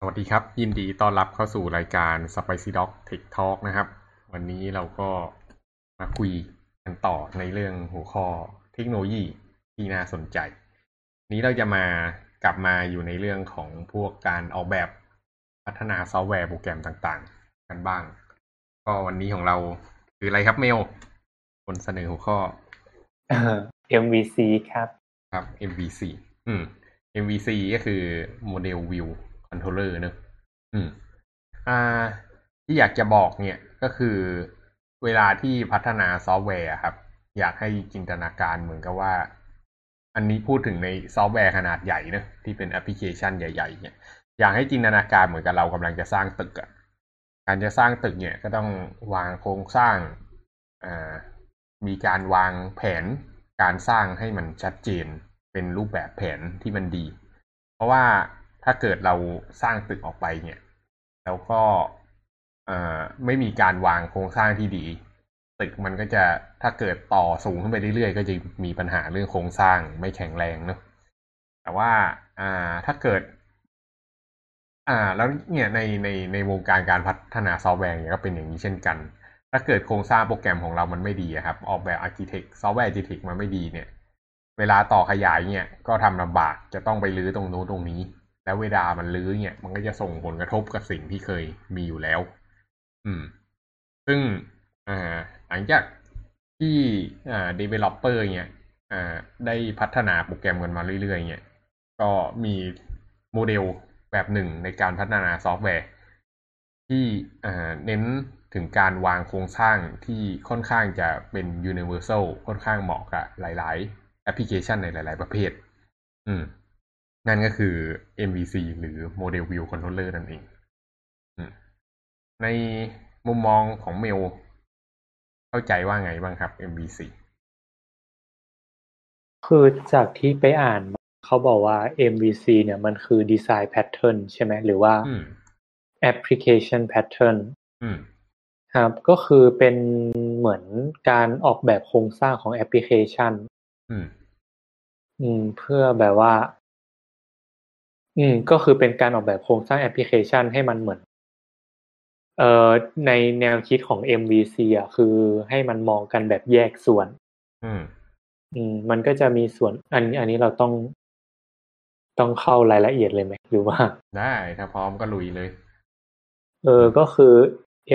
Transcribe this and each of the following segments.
สวัสดีครับ ยินดีต้อนรับเข้าสู่รายการ Spicy Dog Tech Talk นะครับ วันนี้เราก็มาคุยกันต่อในเรื่องหัวข้อเทคโนโลยีที่น่าสนใจ นี้เราจะมากลับมาอยู่ในเรื่องของพวกการออกแบบพัฒนาซอฟต์แวร์โปรแกรมต่างๆ กันบ้าง ก็วันนี้ของเราคืออะไรครับเมล คนเสนอหัวข้อเอ่อ MVC ครับ ครับ MVC อืม MVC ก็คือ Model View Controller เนอะอืม อ่า ที่อยากจะบอกเนี่ยก็คือเวลาที่พัฒนาซอฟต์แวร์ครับ อยากให้จินตนาการเหมือนกับว่า อันนี้พูดถึงในซอฟต์แวร์ขนาดใหญ่เนอะที่เป็นแอปพลิเคชันใหญ่ ๆ เนี่ย อยากให้จินตนาการเหมือนกับเรากำลังจะสร้างตึกอะการจะสร้างตึกเนี่ยก็ต้องวางโครงสร้างอ่ามีการวางแผนการสร้างให้มันชัดเจน เป็นรูปแบบแผนที่มันดี เพราะว่า ถ้าเกิดเราสร้างตึกออกไปเนี่ย แล้วก็ไม่มีการวางโครงสร้างที่ดี ตึกมันก็จะถ้าเกิดต่อสูงขึ้นไปเรื่อยๆ ก็จะมีปัญหาเรื่องโครงสร้างไม่แข็งแรงเนอะแต่ว่าอ่าถ้าเกิด อ่า แล้วเนี่ยในในในวงการการพัฒนาซอฟต์แวร์เนี่ยก็เป็นอย่างนี้เช่นกัน ถ้าเกิดโครงสร้างโปรแกรมของเรามันไม่ดีครับ ออกแบบ architect software architect มันไม่ดีเนี่ย เวลาต่อขยายเนี่ยก็ทำลำบากจะต้องไปรื้อตรงนู้นตรงนี้ แล้วเวลามันรื้อเนี่ย มันก็จะส่งผลกระทบกับสิ่งที่เคยมีอยู่แล้ว อืม ซึ่งอ่าหลังจากที่อ่า developer เนี่ยอ่าได้พัฒนาโปรแกรมกันมาเรื่อยๆเนี่ย ก็มีโมเดลแบบหนึ่งในการพัฒนาซอฟต์แวร์ ที่อ่าเน้นถึงการวางโครงสร้างที่ค่อนข้างจะเป็น universal ค่อนข้างเหมาะกับหลาย ๆ แอปพลิเคชันในหลาย ๆ ประเภท อืม นั่นก็คือ MVC หรือ Model View Controller นั่นเองอืมในมุมมองของเมล เข้าใจว่าไงบ้างครับ MVC คือจากที่ไปอ่านมาเขาบอกว่า MVC เนี่ยมันคือ Design Pattern ใช่ไหมหรือว่าอืม Application Pattern อืมครับก็คือเป็นเหมือนการออกแบบโครงสร้างของแอปพลิเคชันอืมอืมเพื่อแบบว่า อืม ก็คือเป็นการออกแบบโครงสร้างแอปพลิเคชันให้มันเหมือน เอ่อในแนวคิดของ MVC อะคือให้มันมองกันแบบแยกส่วน อืม อืม มันก็จะมีส่วน อันนี้อันนี้เราต้อง ต้องเข้ารายละเอียดเลยไหมหรือว่า ได้ถ้าพร้อมก็ลุยเลย เออก็คือ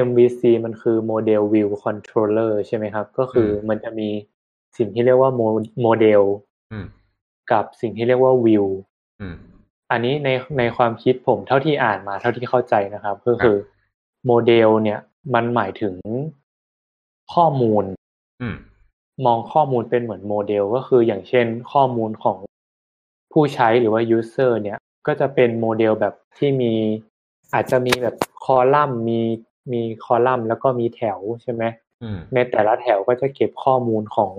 MVC มันคือ Model View Controller ใช่ไหมครับ ก็คืออมมันจะมีสิ่งที่เรียกว่าโมโมเดลอืมกับสิ่งที่เรียกว่า View อืม อันนี้ในในความคิดผมเท่าที่อ่านมาเท่าที่เข้าใจนะครับ ก็ครับคือโมเดลเนี่ย มันหมายถึงข้อมูลอืมมองข้อมูลเป็นเหมือนโมเดลก็คืออย่างเช่นข้อมูลของผู้ใช้หรือว่า user เนี่ย ก็จะเป็นโมเดลแบบที่มีอาจจะมีแบบคอลัมน์มีมีคอลัมน์แล้วก็มีแถวใช่ไหมอืมในแต่ละแถวก็จะเก็บข้อมูลของ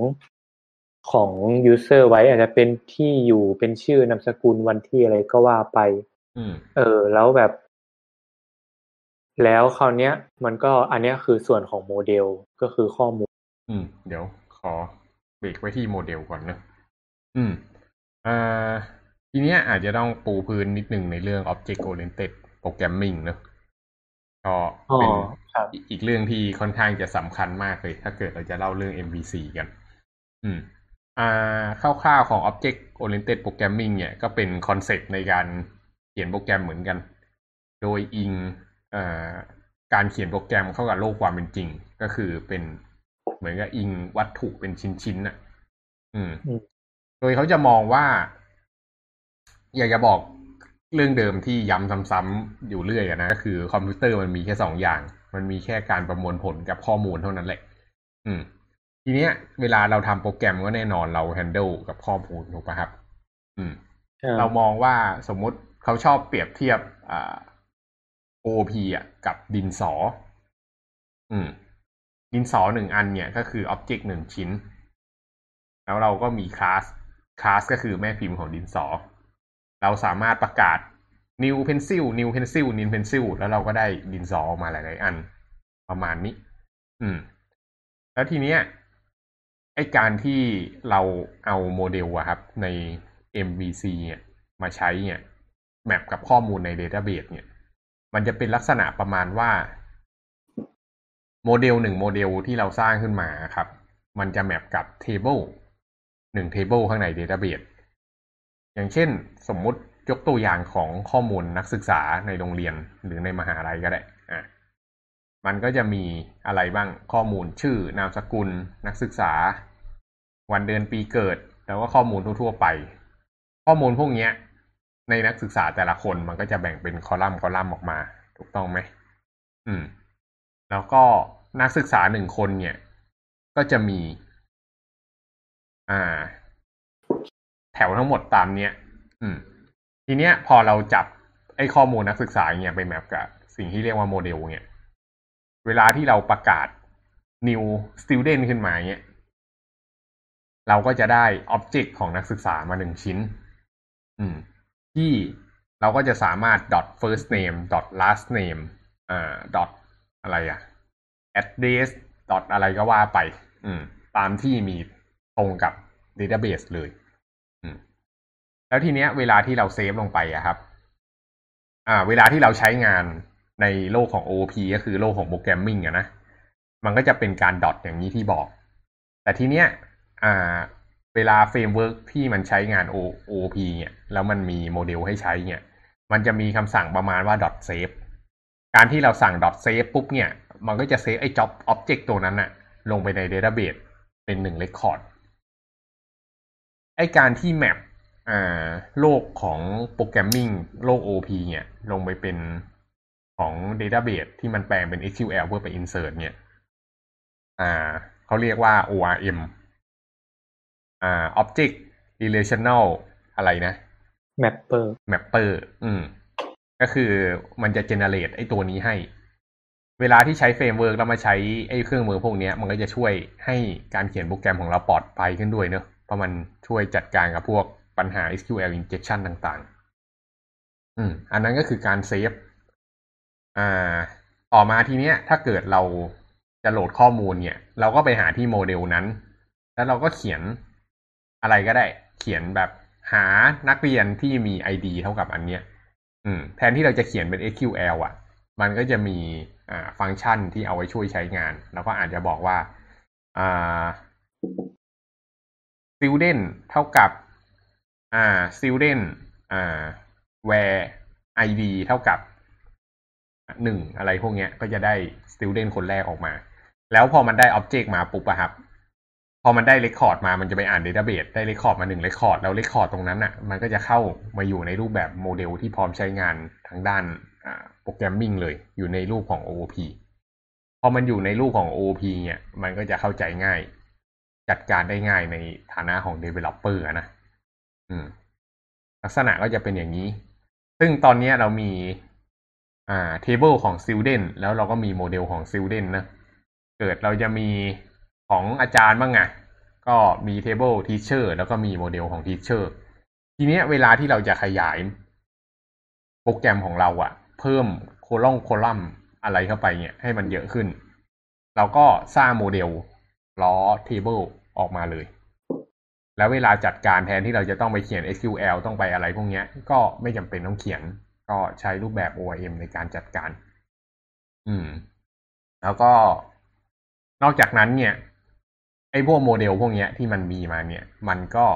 ของ user ไว้อาจจะเป็นที่อยู่เป็นชื่อนามสกุลวันที่อะไรก็ว่าไปอืมเออ แล้วแบบ แล้วคราวเนี้ย มันก็อันเนี้ยคือส่วนของโมเดลก็คือข้อมูล อืม เดี๋ยวขอเบรกไว้ที่โมเดลก่อนนะอืมอ่าทีเนี้ยอาจจะต้องปูพื้นนิดนึงในเรื่อง Object Oriented Programming เนอะก็อ๋อเป็นครับอีกอีกเรื่องที่ค่อนข้างจะสำคัญมากเลย ถ้าเกิดเราจะเล่าเรื่อง MVC กัน อืมอ่า คร่าวๆของ Object Oriented Programming เนี่ยก็เป็นคอนเซปต์ในการเขียนโปรแกรมเหมือนกัน โดยอิงเอ่อการเขียนโปรแกรมเข้ากับโลกความเป็นจริง ก็คือเป็นเหมือนกับอิงวัตถุเป็นชิ้นๆน่ะ อืมอืมโดยเขาจะมองว่า อยากจะบอกเรื่องเดิมที่ย้ำซ้ำๆอยู่เรื่อยอะนะก็คือคอมพิวเตอร์มันมีแค่สองอย่าง มันมีแค่การประมวลผลกับข้อมูลเท่านั้นแหละ อืม ทีเนี้ย เวลาเราทำโปรแกรมก็แน่นอนเราแฮนเดิลกับข้อมูลถูกปะครับ อืม เรามองว่าสมมุติเขาชอบเปรียบเทียบอ่า OP อะกับดินสอ อืม ดินสอหนึ่งอันเนี่ยก็คือ Object หนึ่งชิ้น แล้วเราก็มีคลาส คลาสก็คือแม่พิมพ์ของดินสอ เราสามารถประกาศ new pencil new pencil new pencil แล้วเราก็ได้ดินสอออกมาหลาย ๆ อัน ประมาณนี้ อืม แล้วทีเนี้ย ไอการที่เราเอาโมเดลอะครับใน MVC เนี่ยมาใช้เนี่ย map กับข้อมูลใน Database เนี่ย มันจะเป็นลักษณะประมาณว่า โมเดลหนึ่งโมเดลที่เราสร้างขึ้นมาครับ มันจะ map กับ table หนึ่ง table ข้างใน Database อย่างเช่นสมมุติยกตัวอย่างของข้อมูลนักศึกษาในโรงเรียนหรือในมหาลัยก็ได้ มันก็จะมีอะไรบ้างข้อมูลชื่อนามสกุล นักศึกษา วันเดือนปีเกิด แล้วก็ข้อมูลทั่วๆไป ข้อมูลพวกนี้ในนักศึกษาแต่ละคนมันก็จะแบ่งเป็นคอลัมน์คอลัมน์ออกมา ถูกต้องไหมอืม แล้วก็นักศึกษาหนึ่งคนเนี่ย ก็จะมี อ่า แถวทั้งหมดตามเนี้ย อืม ทีเนี้ยพอเราจับไอ้ข้อมูลนักศึกษาเนี่ยไปแมปกับสิ่งที่เรียกว่าโมเดลเนี่ย เวลาที่เราประกาศ new student ขึ้นมาเนี่ยเราก็จะได้ object ของนักศึกษามาหนึ่งชิ้น อืม ที่เราก็จะสามารถ dot first name dot last name อ่า dot อะไรอะ address dot อะไรก็ว่าไป อืม ตามที่มีตรงกับ database เลย อืม แล้วทีเนี้ย เวลาที่เราเซฟลงไปอะครับ อ่า เวลาที่เราใช้งาน ในโลกของ OOP ก็คือโลกของโปรแกรมมิ่งอะนะ มันก็จะเป็นการ dot อย่างนี้ที่บอก แต่ทีเนี้ยอ่าเวลา framework ที่มันใช้งาน OOP เนี่ย แล้วมันมีโมเดลให้ใช้เนี่ย มันจะมีคำสั่งประมาณว่า dot save การที่เราสั่ง dot save ปุ๊บเนี่ย มันก็จะเซฟไอ้ job object ตัวนั้นอะลงไปใน database เป็นหนึ่ง record ไอ้การที่ map อ่าโลกของโปรแกรมมิ่งโลก OP เนี่ย ลงไปเป็น ของ database ที่มันแปลงเป็น SQL เพื่อไป insert เนี่ย อ่าเขาเรียกว่า ORM อ่า object relational อะไรนะ mapper mapper อืม ก็คือมันจะ generate ไอ้ตัวนี้ให้ เวลาที่ใช้ framework แล้วมาใช้ไอ้เครื่องมือพวกนี้มันก็จะช่วยให้การเขียนโปรแกรมของเราปลอดภัยขึ้นด้วยเนอะเพราะมันช่วยจัดการกับพวกปัญหา SQL injection ต่าง ๆ อืม อันนั้นก็คือการเซฟ อ่าต่อมาทีเนี้ย ถ้าเกิดเราจะโหลดข้อมูลเนี่ย เราก็ไปหาที่โมเดลนั้น แล้วเราก็เขียนอะไรก็ได้ เขียนแบบหานักเรียนที่มี ID เท่ากับอันเนี้ย อืม แทนที่เราจะเขียนเป็น SQL อะ มันก็จะมีอ่าฟังก์ชันที่เอาไว้ช่วยใช้งาน แล้วก็อาจจะบอกว่าอ่า student เท่ากับอ่า student อ่า where id เท่ากับ หนึ่งอะไรพวกเนี้ยก็จะได้ student คนแรกออกมา แล้วพอมันได้ object มาปุ๊บอะครับ พอมันได้ record มามันจะไปอ่าน database ได้ record มาหนึ่ง record แล้ว record ตรงนั้นอะมันก็จะเข้ามาอยู่ในรูปแบบโมเดลที่พร้อมใช้งานทางด้านโปรแกรมมิ่งเลยอยู่ในรูปของ OOP พอมันอยู่ในรูปของ OOP เนี่ย มันก็จะเข้าใจง่าย จัดการได้ง่ายในฐานะของ developer นะ อืม ลักษณะก็จะเป็นอย่างนี้ ซึ่งตอนนี้เรามี อ่า table ของ student แล้วเราก็มีโมเดลของ student นะ เกิดเราจะมีของอาจารย์บ้างไงก็มี table teacher แล้วก็มีโมเดลของ teacher ทีเนี้ยเวลาที่เราจะขยายโปรแกรมของเราอะเพิ่มคอลัมน์คอลัมน์อะไรเข้าไปเนี่ย ให้มันเยอะขึ้น เราก็สร้างโมเดลล้อ table ออกมาเลย แล้วเวลาจัดการแทนที่เราจะต้องไปเขียน SQL ต้องไปอะไรพวกเนี้ยก็ไม่จำเป็นต้องเขียน ก็ใช้รูปแบบ ORM ในการจัดการ อืม แล้วก็นอกจากนั้นเนี่ยไอ้พวกโมเดลพวกเนี้ยที่มันมีมาเนี่ย มันก็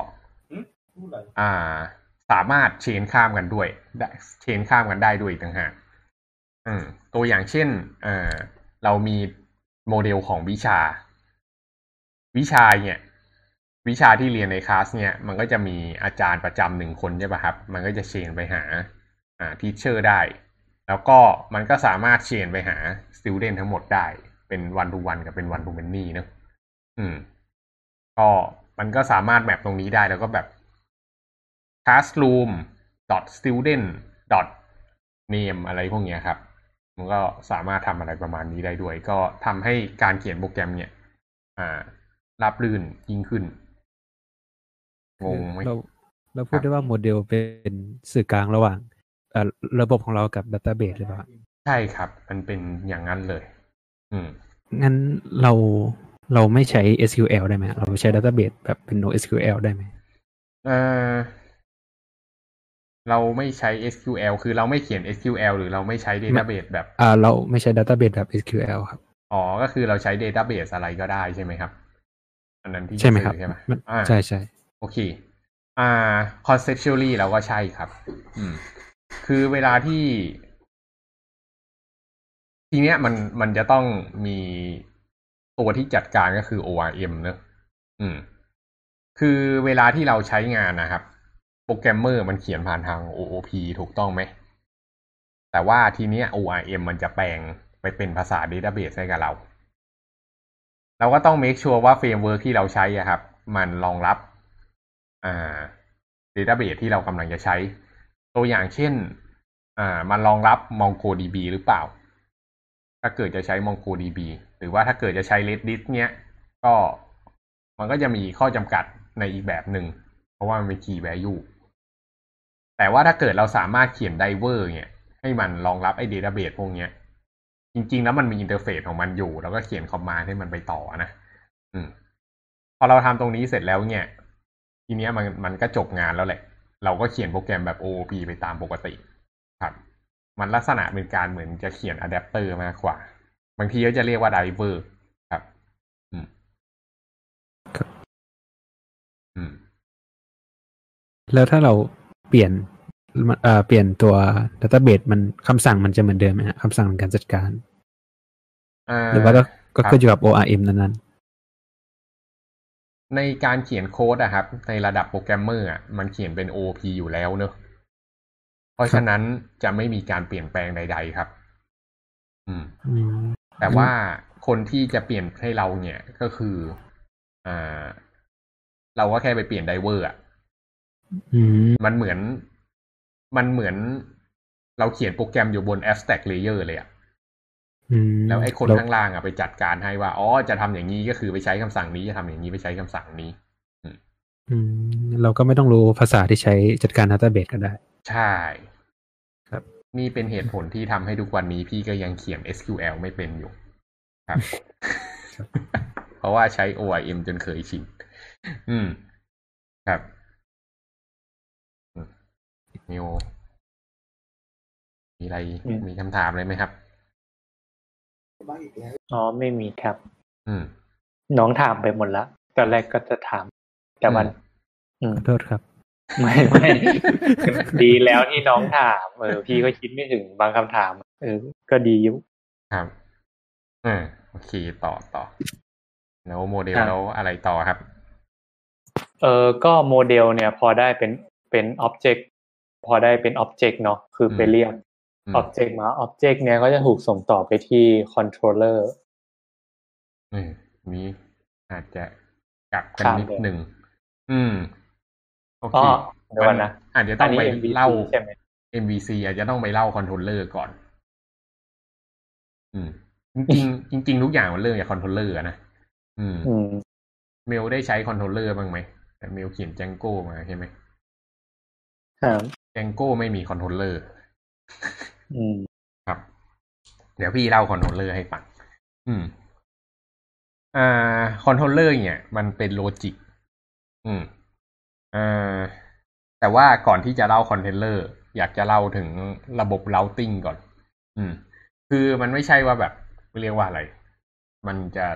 อ่า สามารถเชนข้ามกันด้วยเชนข้ามกันได้ด้วยต่างหากอืมตัวอย่างเช่นอ่าเรามีโมเดลของวิชา วิชาเนี่ย วิชาที่เรียนในคลาสเนี่ย มันก็จะมีอาจารย์ประจำหนึ่งคนใช่ป่ะครับ มันก็จะ chain ไปหา อ่า teacher ได้ แล้วก็มันก็สามารถ chain ไปหา student ทั้งหมดได้ เป็น one to one กับเป็น one to many เนอะอืม ก็มันก็สามารถ map ตรงนี้ได้แล้วก็แบบ classroom dot student dot name อะไรพวกนี้ครับ มันก็สามารถทำอะไรประมาณนี้ได้ด้วย ก็ทำให้การเขียนโปรแกรมเนี่ย อ่าราบรื่นยิ่งขึ้น งงไหมเราเราพูดได้ว่าโมเดลเป็นสื่อกลางระหว่างเอ่อ ระบบของเรากับดัตต้าเบสหรือเปล่า ใช่ครับ มันเป็นอย่างนั้นเลย อืม งั้นเราเราไม่ใช้ SQL ได้ไหม เราใช้ดัตต้าเบสแบบเป็น NoSQL ได้ไหมเออเราไม่ใช้ SQL คือเราไม่เขียน SQL หรือเราไม่ใช้ database แบบ อ่า เราไม่ใช้ database แบบ SQL ครับ อ๋อ ก็คือเราใช้ database อะไรก็ได้ใช่ไหมครับ อันนั้นที่ใช่ไหมครับใช่ไหมมันอ่าใช่ใช่ โอเค อ่า conceptually เราก็ใช่ครับ อืม คือเวลาที่ ทีเนี้ยมันมันจะต้องมีตัวที่จัดการก็คือ ORM เนอะอืม คือเวลาที่เราใช้งานนะครับ โปรแกรมเมอร์มันเขียนผ่านทาง OOP ถูกต้องไหม แต่ว่าทีเนี้ย ORM มันจะแปลงไปเป็นภาษา Database ให้กับเรา เราก็ต้อง make sure ว่า framework ที่เราใช้อะครับ มันรองรับ อ่า Database ที่เรากำลังจะใช้ ตัวอย่างเช่น อ่า มันรองรับ MongoDB หรือเปล่า ถ้าเกิดจะใช้ MongoDB หรือว่าถ้าเกิดจะใช้ Redis เนี้ย ก็มันก็จะมีข้อจำกัดในอีกแบบหนึ่ง เพราะว่ามันเป็น key value แต่ว่าถ้าเกิดเราสามารถเขียน driver เนี่ยให้มันรองรับไอ้ database พวกเนี้ย จริง ๆ แล้วมันมี interface ของมันอยู่ แล้วก็เขียน command ให้มันไปต่อนะอืม พอเราทำตรงนี้เสร็จแล้วเนี่ย ทีเนี้ยมันมันก็จบงานแล้วแหละ เราก็เขียนโปรแกรมแบบ OOP ไปตามปกติครับ มันลักษณะเป็นการเหมือนจะเขียนอะแดปเตอร์มากกว่า บางทีก็จะเรียกว่า driver ครับ อืมอืม แล้วถ้าเราเปลี่ยนเอ่อเปลี่ยนตัว database มันคำสั่งมันจะเหมือนเดิมไหมฮะคำสั่งในการจัดการอ่าหรือว่าก็ก็ครับขึ้นอยู่กับ ORM นั้น ในการเขียนโค้ดอะครับ ในระดับโปรแกรมเมอร์อะมันเขียนเป็น OOP อยู่แล้วเนอะเพราะฉะนั้นจะไม่มีการเปลี่ยนแปลงใด ๆครับ อืมๆอืมแต่ว่าคนที่จะเปลี่ยนให้เราเนี่ยก็คือ อ่า เราก็แค่ไปเปลี่ยนไดเวอร์อะอืมมันเหมือน มันเหมือน เราเขียนโปรแกรมอยู่บน abstract layer เลยอะอืม แล้วไอ้คนเราข้างล่างอะไปจัดการให้ว่า อ๋อ จะทำอย่างนี้ก็คือไปใช้คำสั่งนี้ จะทำอย่างนี้ไปใช้คำสั่งนี้ อืม เราก็ไม่ต้องรู้ภาษาที่ใช้จัดการ database ก็ได้ ใช่ ครับ นี่เป็นเหตุผลที่ทำให้ทุกวันนี้พี่ก็ยังเขียน SQL ไม่เป็นอยู่ ครับ เพราะว่าใช้ ORM จนเคยชิน อืม ครับอืมนิวมีอะไรอืมมีคำถามอะไรไหมครับ อ๋อไม่มีครับ อืมน้องถามไปหมดละตอนแรกก็จะถาม แต่มันอืมขอโทษครับ ไม่ไม่ดีแล้วที่น้องถามเออพี่ก็คิดไม่ถึงบางคำถามเออก็ดีอยู่ครับอ่าโอเคต่อต่อแล้วโมเดลครับแล้วอะไรต่อครับ เออก็โมเดลเนี่ย พอได้เป็นเป็น object พอได้เป็น object เนาะคือไปอืมเรียก อืมอ็อบเจกต์มา object เนี่ยก็จะถูกส่งต่อไปที่controller อืมนี้อาจจะกลับกันข้ามนิดไปหนึ่ง อืม โออ๋เคอเดี๋ยวก่อนนะมัอาจจะต้องไปอันนี้ MVC เล่าใช่ไหม MVC อาจจะต้องไปเล่า controller ก่อน อืม จริงๆจริงๆทุกอย่างมันเริ่มจาก controller อะนะอืมอืม เมลได้ใช้ controller บ้างไหม แต่เมลเขียน Django มาใช่ไหมครับ Django ไม่มี controller อืมครับ เดี๋ยวพี่เล่า controller ให้ฟังอืมอ่า controller เนี่ย มันเป็น logic อืมอ่าแต่ว่าก่อนที่จะเล่า controller อยากจะเล่าถึงระบบ routing ก่อน อืม คือมันไม่ใช่ว่าแบบเรียกว่าอะไร มันจะ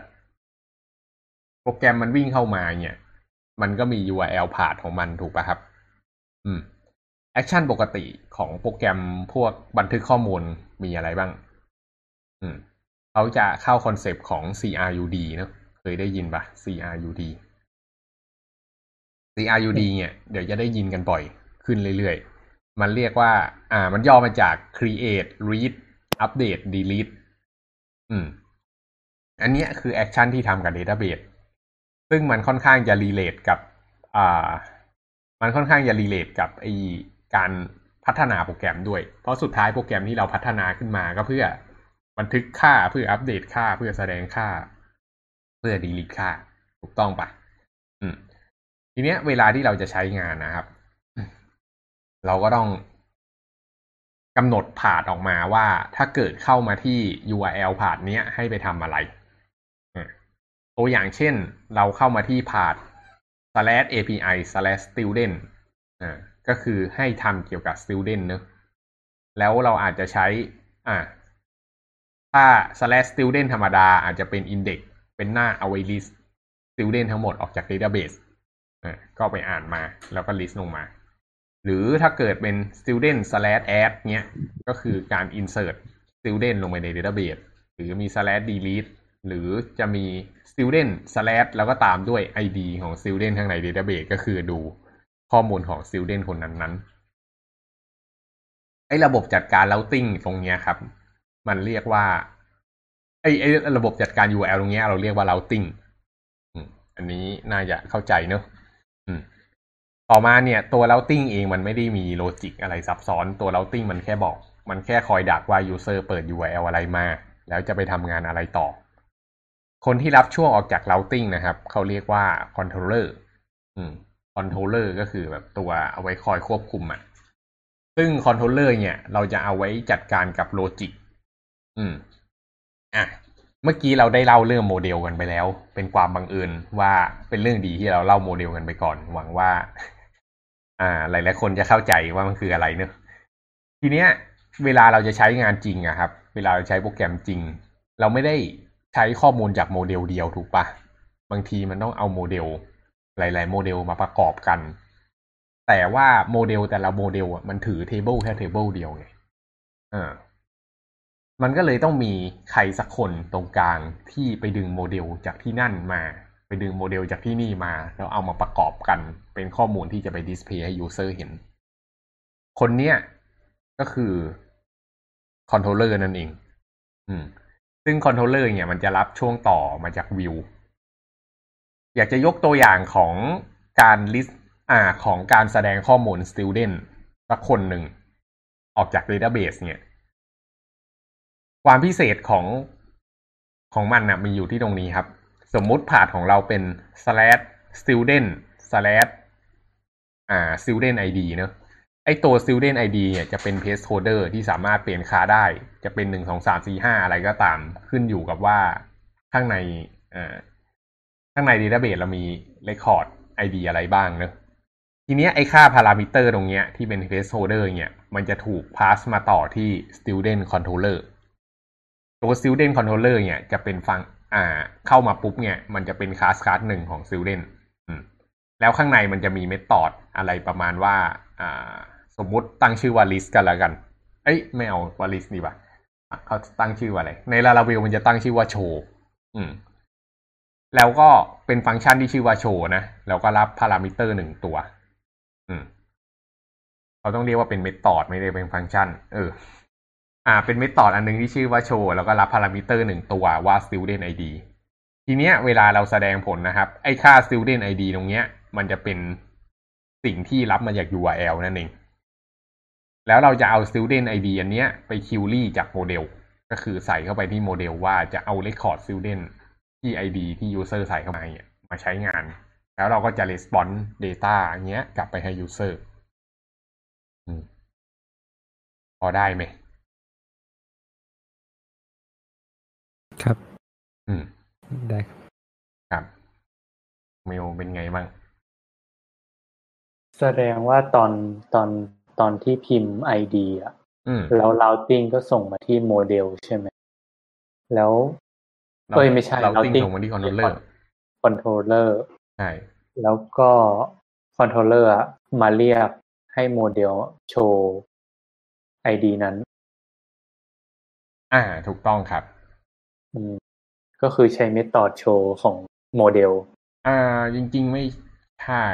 โปรแกรมมันวิ่งเข้ามาเนี่ย มันก็มี URL ผ่านของมันถูกป่ะครับ อืม action ปกติของโปรแกรมพวกบันทึกข้อมูลมีอะไรบ้าง อืมเขาจะเข้าคอนเซปต์ของ CRUD เนอะเคยได้ยินปะ CRUD CRUD เนี่ยเดี๋ยวจะได้ยินกันบ่อยขึ้นเรื่อยๆ มันเรียกว่า อ่า มันย่อมาจาก create read update delete อืม อันนี้คือ action ที่ทำกับ database ซึ่งมันค่อนข้างจะ relate กับ อ่า มันค่อนข้างจะ relate กับไอ การพัฒนาโปรแกรมด้วย เพราะสุดท้ายโปรแกรมที่เราพัฒนาขึ้นมาก็เพื่อบันทึกค่าเพื่ออัปเดตค่าเพื่อแสดงค่า เพื่อ delete ค่า ถูกต้องปะอืม ทีเนี้ย เวลาที่เราจะใช้งานนะครับ เราก็ต้องกำหนดผ่านออกมาว่าถ้าเกิดเข้ามาที่ URL ผ่านเนี้ยให้ไปทำอะไรตัวอย่างเช่น เราเข้ามาที่ผ่าน slash api slash student อ่า ก็คือให้ทำเกี่ยวกับ student เนอะแล้วเราอาจจะใช้อ่าถ้า slash student ธรรมดาอาจจะเป็น index เป็นหน้าเอาไว้ list student ทั้งหมดออกจาก database อ่าก็ไปอ่านมาแล้วก็ list ลงมา หรือถ้าเกิดเป็น student slash add เนี้ย ก็คือการ insert student ลงไปใน database หรือมี slash delete หรือจะมี student slash แล้วก็ตามด้วย id ของ student ข้างใน database ก็คือดู ข้อมูลของ student คนนั้นๆไอ้ระบบจัดการ routing ตรงเนี้ยครับ มันเรียกว่าไอ้ไอ้ระบบจัดการ URL ตรงเนี้ยเราเรียกว่า routing อันนี้น่าจะเข้าใจเนอะต่อมาเนี่ย ตัว routing เองมันไม่ได้มีโลจิกอะไรซับซ้อนตัว routing มันแค่บอก มันแค่คอยดักว่า user เปิด URL อะไรมา แล้วจะไปทำงานอะไรต่อ คนที่รับช่วงออกจาก routing นะครับ เขาเรียกว่า controller อื ม controller ก็คือแบบตัวเอาไว้คอยควบคุมอะ่ะ ซึ่ง controller เนี่ย เราจะเอาไว้จัดการกับ logic อืม อะ เมื่อกี้เราได้เล่าเรื่องโมเดลกันไปแล้ว เป็นความบังเอิญว่าเป็นเรื่องดีที่เราเล่าโมเดลกันไปก่อน หวังว่า อ่า หลายๆคนจะเข้าใจว่ามันคืออะไรเนอะทีเนี้ย เวลาเราจะใช้งานจริงอะครับ เวลาเราใช้โปรแกรมจริง เราไม่ได้ใช้ข้อมูลจากโมเดลเดียวถูกปะบางทีมันต้องเอาโมเดล หลาย ๆ โมเดลมาประกอบกัน แต่ว่าโมเดลแต่ละโมเดลอะมันถือ table แค่ table เดียวไงอ่ามันก็เลยต้องมีใครสักคนตรงกลางที่ไปดึงโมเดลจากที่นั่นมา ไปดึงโมเดลจากที่นี่มา แล้วเอามาประกอบกัน เป็นข้อมูลที่จะไป display ให้ user เห็น คนเนี้ยก็คือ controller นั่นเอง อืม ซึ่ง controller เนี่ยมันจะรับช่วงต่อมาจากวิว อยากจะยกตัวอย่างของการ list อ่าของการแสดงข้อมูล student สักคนหนึ่ง ออกจาก database เนี่ย ความพิเศษของของมันนะมีอยู่ที่ตรงนี้ครับ สมมุติผ่าดของเราเป็น slash student slash อ่า student id เนอะไอตัว student id เนี่ยจะเป็น placeholder ที่สามารถเปลี่ยนค่าได้ จะเป็นหนึ่งสองสามสี่ห้าอะไรก็ตาม ขึ้นอยู่กับว่าข้างในอ่า ข้างใน database เรามี record id อะไรบ้างเนอะทีเนี้ยไอค่าพารามิเตอร์ตรงเนี้ยที่เป็น placeholder เนี่ยมันจะถูก pass มาต่อที่ student controller ตัว student controller เนี่ยจะเป็นฟังอ่าเข้ามาปุ๊บเนี่ยมันจะเป็นคลาสคลาสหนึ่งของ student อืมแล้วข้างในมันจะมีเมธอดอะไรประมาณว่าอ่า สมมุติตั้งชื่อว่า list กันแล้วกัน เอ้ยไม่เอาว่า list ดีกว่าเขาตั้งชื่อว่าอะไร ใน Laravel มันจะตั้งชื่อว่า show อืม แล้วก็เป็นฟังก์ชันที่ชื่อว่า show นะแล้วก็รับพารามิเตอร์หนึ่งตัว อืมเขาต้องเรียกว่าเป็น method ไม่ได้เป็นฟังก์ชัน เออ อ่า เป็น method อันนึงที่ชื่อว่าโชว์แล้วก็รับพารามิเตอร์หนึ่งตัวว่า student id ทีเนี้ย เวลาเราแสดงผลนะครับ ไอ้ค่า student id ตรงเนี้ย มันจะเป็นสิ่งที่รับมาจาก URL นั่นเอง แล้วเราจะเอา student id อันเนี้ยไป query จากโมเดล ก็คือใส่เข้าไปที่โมเดลว่าจะเอา record student ที่ id ที่ user ใส่เข้ามาเนี่ยมาใช้งาน แล้วเราก็จะ response data อย่างเงี้ยกลับไปให้ user อืมพอได้ไหม ครับ อืม ได้ครับครับเมลเป็นไงบ้าง แสดงว่าตอนตอนตอนที่พิมพ์ ID อะอืมแล้ว routing ก็ส่งมาที่โมเดลใช่ไหม แล้ว เอ้ยไม่ใช่ routing routing ส่งมาที่ controller controller ใช่แล้วก็ controller อะมาเรียกให้โมเดลโชว์ ID นั้น อ่า ถูกต้องครับ อืม ก็คือใช้ method show ของโมเดล อ่า จริง ๆ ไม่ใช่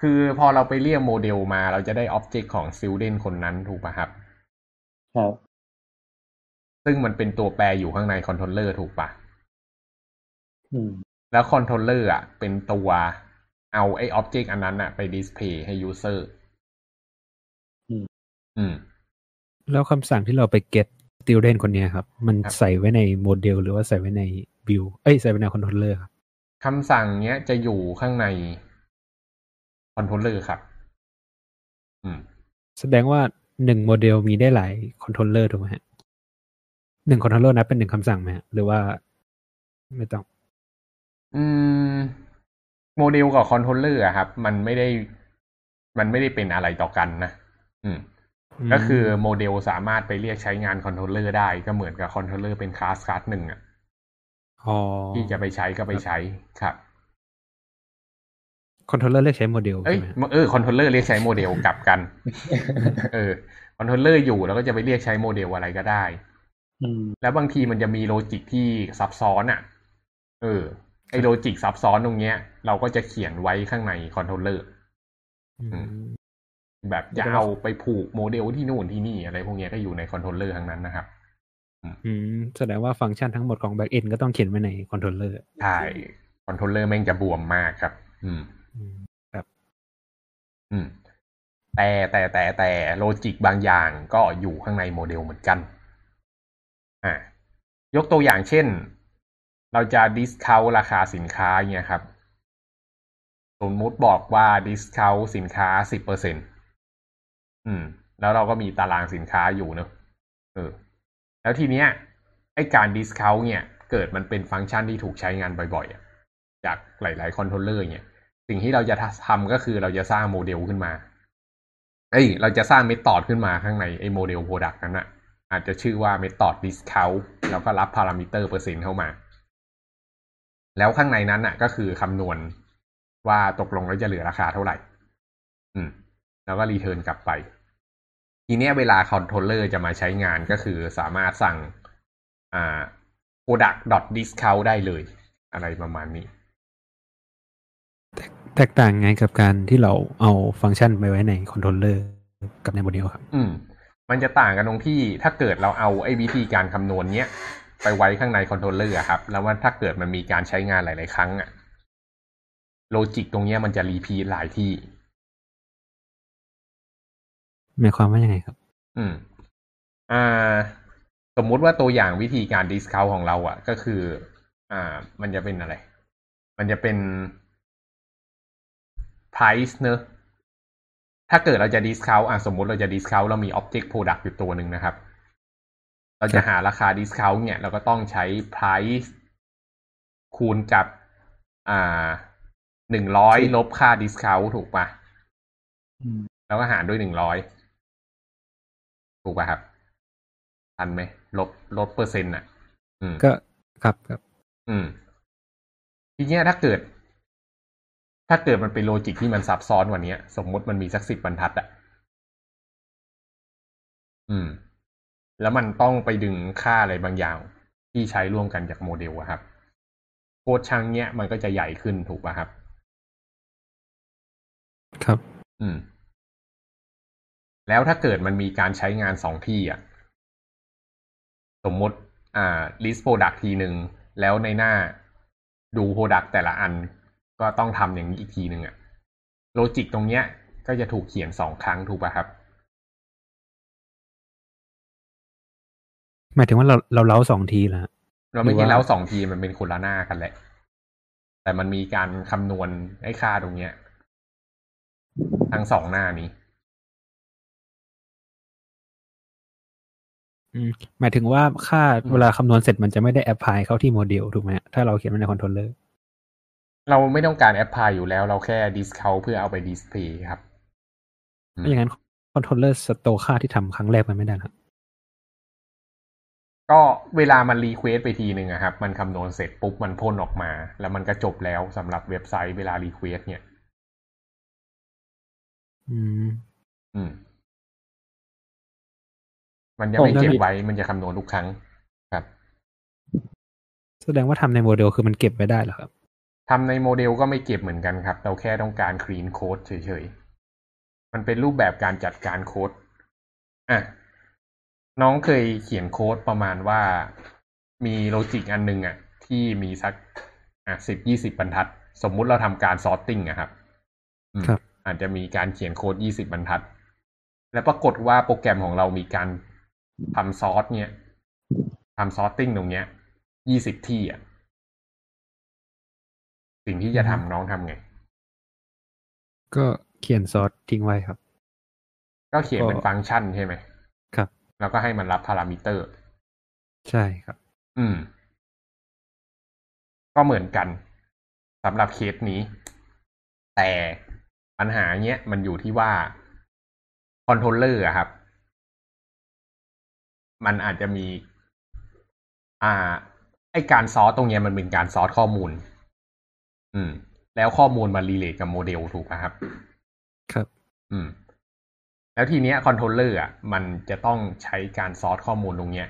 คือพอเราไปเรียกโมเดลมา เราจะได้ object ของ student คนนั้นถูกป่ะครับ ครับ ซึ่งมันเป็นตัวแปรอยู่ข้างใน controller ถูกป่ะอืมแล้ว controller อะ เป็นตัวเอาไอ้ object อันนั้นอะ ไป display ให้ user อืมอืม แล้วคำสั่งที่เราไป get student คนเนี้ยครับ มันครับใส่ไว้ในโมเดลหรือว่าใส่ไว้ใน view เอ้ยใส่ไว้ใน controller ครับคำสั่งเนี้ยจะอยู่ข้างใน controller ครับ อืม แสดงว่าหนึ่งโมเดลมีได้หลาย controller ถูกไหมฮะ หนึ่ง controller นับเป็นหนึ่งคำสั่งไหมฮะหรือว่าไม่ต้อง อืม โมเดลกับ controller อะครับ มันไม่ได้ มันไม่ได้เป็นอะไรต่อกันนะอืม ก็คือโมเดลสามารถไปเรียกใช้งาน controller ได้ก็เหมือนกับ controller เป็น class class หนึ่งอะอ๋อที่จะไปใช้ก็ไปใช้ครับ controller เรียกใช้โมเดลเอ้ยใช่ไหมฮะเออ contro ller เรียกใช้โมเดลกลับกัน เออ controller อยู่แล้วก็จะไปเรียกใช้โมเดลอะไรก็ได้อืม แล้วบางทีมันจะมี logic ที่ซับซ้อนอะ เออ ไอ logic ซับซ้อนตรงเนี้ย เราก็จะเขียนไว้ข้างใน controller อืมแบบจะเอาไปผูกโมเดลที่นู่นที่นี่อะไรพวกเนี้ยก็อยู่ใน controller ทั้งนั้นนะครับ อืม แสดงว่าฟังก์ชันทั้งหมดของ back end ก็ต้องเขียนไว้ใน controller ใช่ controller แม่งจะบวมมากครับ อืมอืม แต่แต่แต่แต่ logic บางอย่างก็อยู่ข้างในโมเดลเหมือนกันอ่า ยกตัวอย่างเช่น เราจะ discount ราคาสินค้าเนี่ยครับ สมมติบอกว่า discount สินค้าสิบเปอร์เซ็นอืม แล้วเราก็มีตารางสินค้าอยู่เนอะเออ แล้วทีเนี้ยไอการ discount เนี่ย เกิดมันเป็นฟังก์ชันที่ถูกใช้งานบ่อยๆ จากหลาย ๆ controller เนี่ย สิ่งที่เราจะทำก็คือเราจะสร้างโมเดลขึ้นมา เอ้ย เราจะสร้าง method ขึ้นมาข้างในไอ model product นั้นอะ อาจจะชื่อว่า method discount แล้วก็รับพารามิเตอร์เปอร์เซ็นต์เข้ามา แล้วข้างในนั้นอะก็คือคำนวณว่าตกลงแล้วจะเหลือราคาเท่าไหร่ อืม แล้วก็ return กลับไป ทีเนี้ยเวลา controller จะมาใช้งานก็คือสามารถสั่งอ่า product discount ได้เลย อะไรประมาณนี้ แตกต่างไงกับการที่เราเอาฟังก์ชันไปไว้ใน controller กับในโมเดลครับ อืม มันจะต่างกันตรงที่ถ้าเกิดเราเอาไอ้วิธีการคำนวณเนี้ยไปไว้ข้างใน controller อะครับ แล้วว่าถ้าเกิดมันมีการใช้งานหลาย ๆ ครั้งอะlogic ตรงเนี้ยมันจะ repeat หลายที่หมายความว่ายังไงครับ อืม อ่า สมมุติว่าตัวอย่างวิธีการ discount ของเราอะก็คือ อ่า มันจะเป็นอะไร มันจะเป็น price เนอะ ถ้าเกิดเราจะ discount อะสมมุติเราจะ discount เรามี object product อยู่ตัวหนึ่งนะครับ เราจะหาราคา discount เนี่ย เราก็ต้องใช้ price คูณกับ อ่าหนึ่งร้อยลบค่า discount ถูกปะอืมแล้วก็หารด้วยหนึ่งร้อยถูกป่ะครับทันไหมลบลบเปอร์เซ็นต์อะอืมก็ครับครับ อืม ทีเนี้ยถ้าเกิด ถ้าเกิดมันเป็น logic ที่มันซับซ้อนกว่านี้สมมุติมันมีสักสิบบรรทัดอะอืม แล้วมันต้องไปดึงค่าอะไรบางอย่างที่ใช้ร่วมกันจากโมเดลอะครับโคดช่างเนี้ยมันก็จะใหญ่ขึ้นถูกป่ะครับ ครับ อืม แล้วถ้าเกิดมันมีการใช้งานสองที่อะสมมติ อ่า list product ทีหนึ่งแล้วในหน้าดู product แต่ละอัน ก็ต้องทำอย่างนี้อีกทีหนึ่งอะlogic ตรงเนี้ย ก็จะถูกเขียนสองครั้งถูกป่ะครับ หมายถึงว่าเราเราเล้าสองทีแล้วเราไม่หรือใช่ว่าแล้วสองทีมันเป็นคนละหน้ากันแหละ แต่มันมีการคำนวณไอ้ค่าตรงเนี้ย ทั้งสองหน้านี้อืมหมายถึงว่าค่าอืมเวลาคำนวณเสร็จมันจะไม่ได้ apply เข้าที่โมเดลถูกไหมฮะถ้าเราเขียนไว้ใน controller เราไม่ต้องการ apply อยู่แล้ว เราแค่ discount เพื่อเอาไป display ครับอืมถ้าอย่างนั้น controller store ค่าที่ทำครั้งแรกมันไม่ได้หรอก็เวลามัน request ไปทีหนึ่งอะครับ มันคำนวณเสร็จปุ๊บ มันพ่นออกมา แล้วมันก็จบแล้วสำหรับเว็บไซต์เวลา request เนี่ย อืม อืม มันจะไม่ผมเก็บแล้วมีไว้ มันจะคำนวณทุกครั้งครับ แสดงว่าทำในโมเดลคือมันเก็บไว้ได้เหรอครับ ทำในโมเดลก็ไม่เก็บเหมือนกันครับ เราแค่ต้องการ clean code เฉยๆ มันเป็นรูปแบบการจัดการโค้ดอะน้องเคยเขียนโค้ดประมาณว่ามี logic อันหนึ่งอะ ที่มีสักอะสิบยี่สิบบรรทัด สมมุติเราทำการ sorting อะครับอืมครับ อาจจะมีการเขียนโค้ดยี่สิบบรรทัด แล้วปรากฏว่าโปรแกรมของเรามีการทำ sort เนี่ยทำ sorting ตรงเนี้ยยี่สิบที่อะ สิ่งที่จะทำน้องทำไง ก็เขียนซอสทิ้งไว้ครับ ก็เขียนเป็นก็ฟังก์ชันใช่ไหมครับ แล้วก็ให้มันรับพารามิเตอร์ ใช่ครับ อืม ก็เหมือนกันสำหรับเคสนี้ แต่ปัญหาเนี้ยมันอยู่ที่ว่า controller อะครับ มันอาจจะมี อ่าไอการซอสตรงเนี้ยมันเป็นการซอสข้อมูล อืม แล้วข้อมูลมา relate กับโมเดลถูกไหมครับ ครับ อืม แล้วทีเนี้ย controller อะมันจะต้องใช้การซอสข้อมูลตรงเนี้ย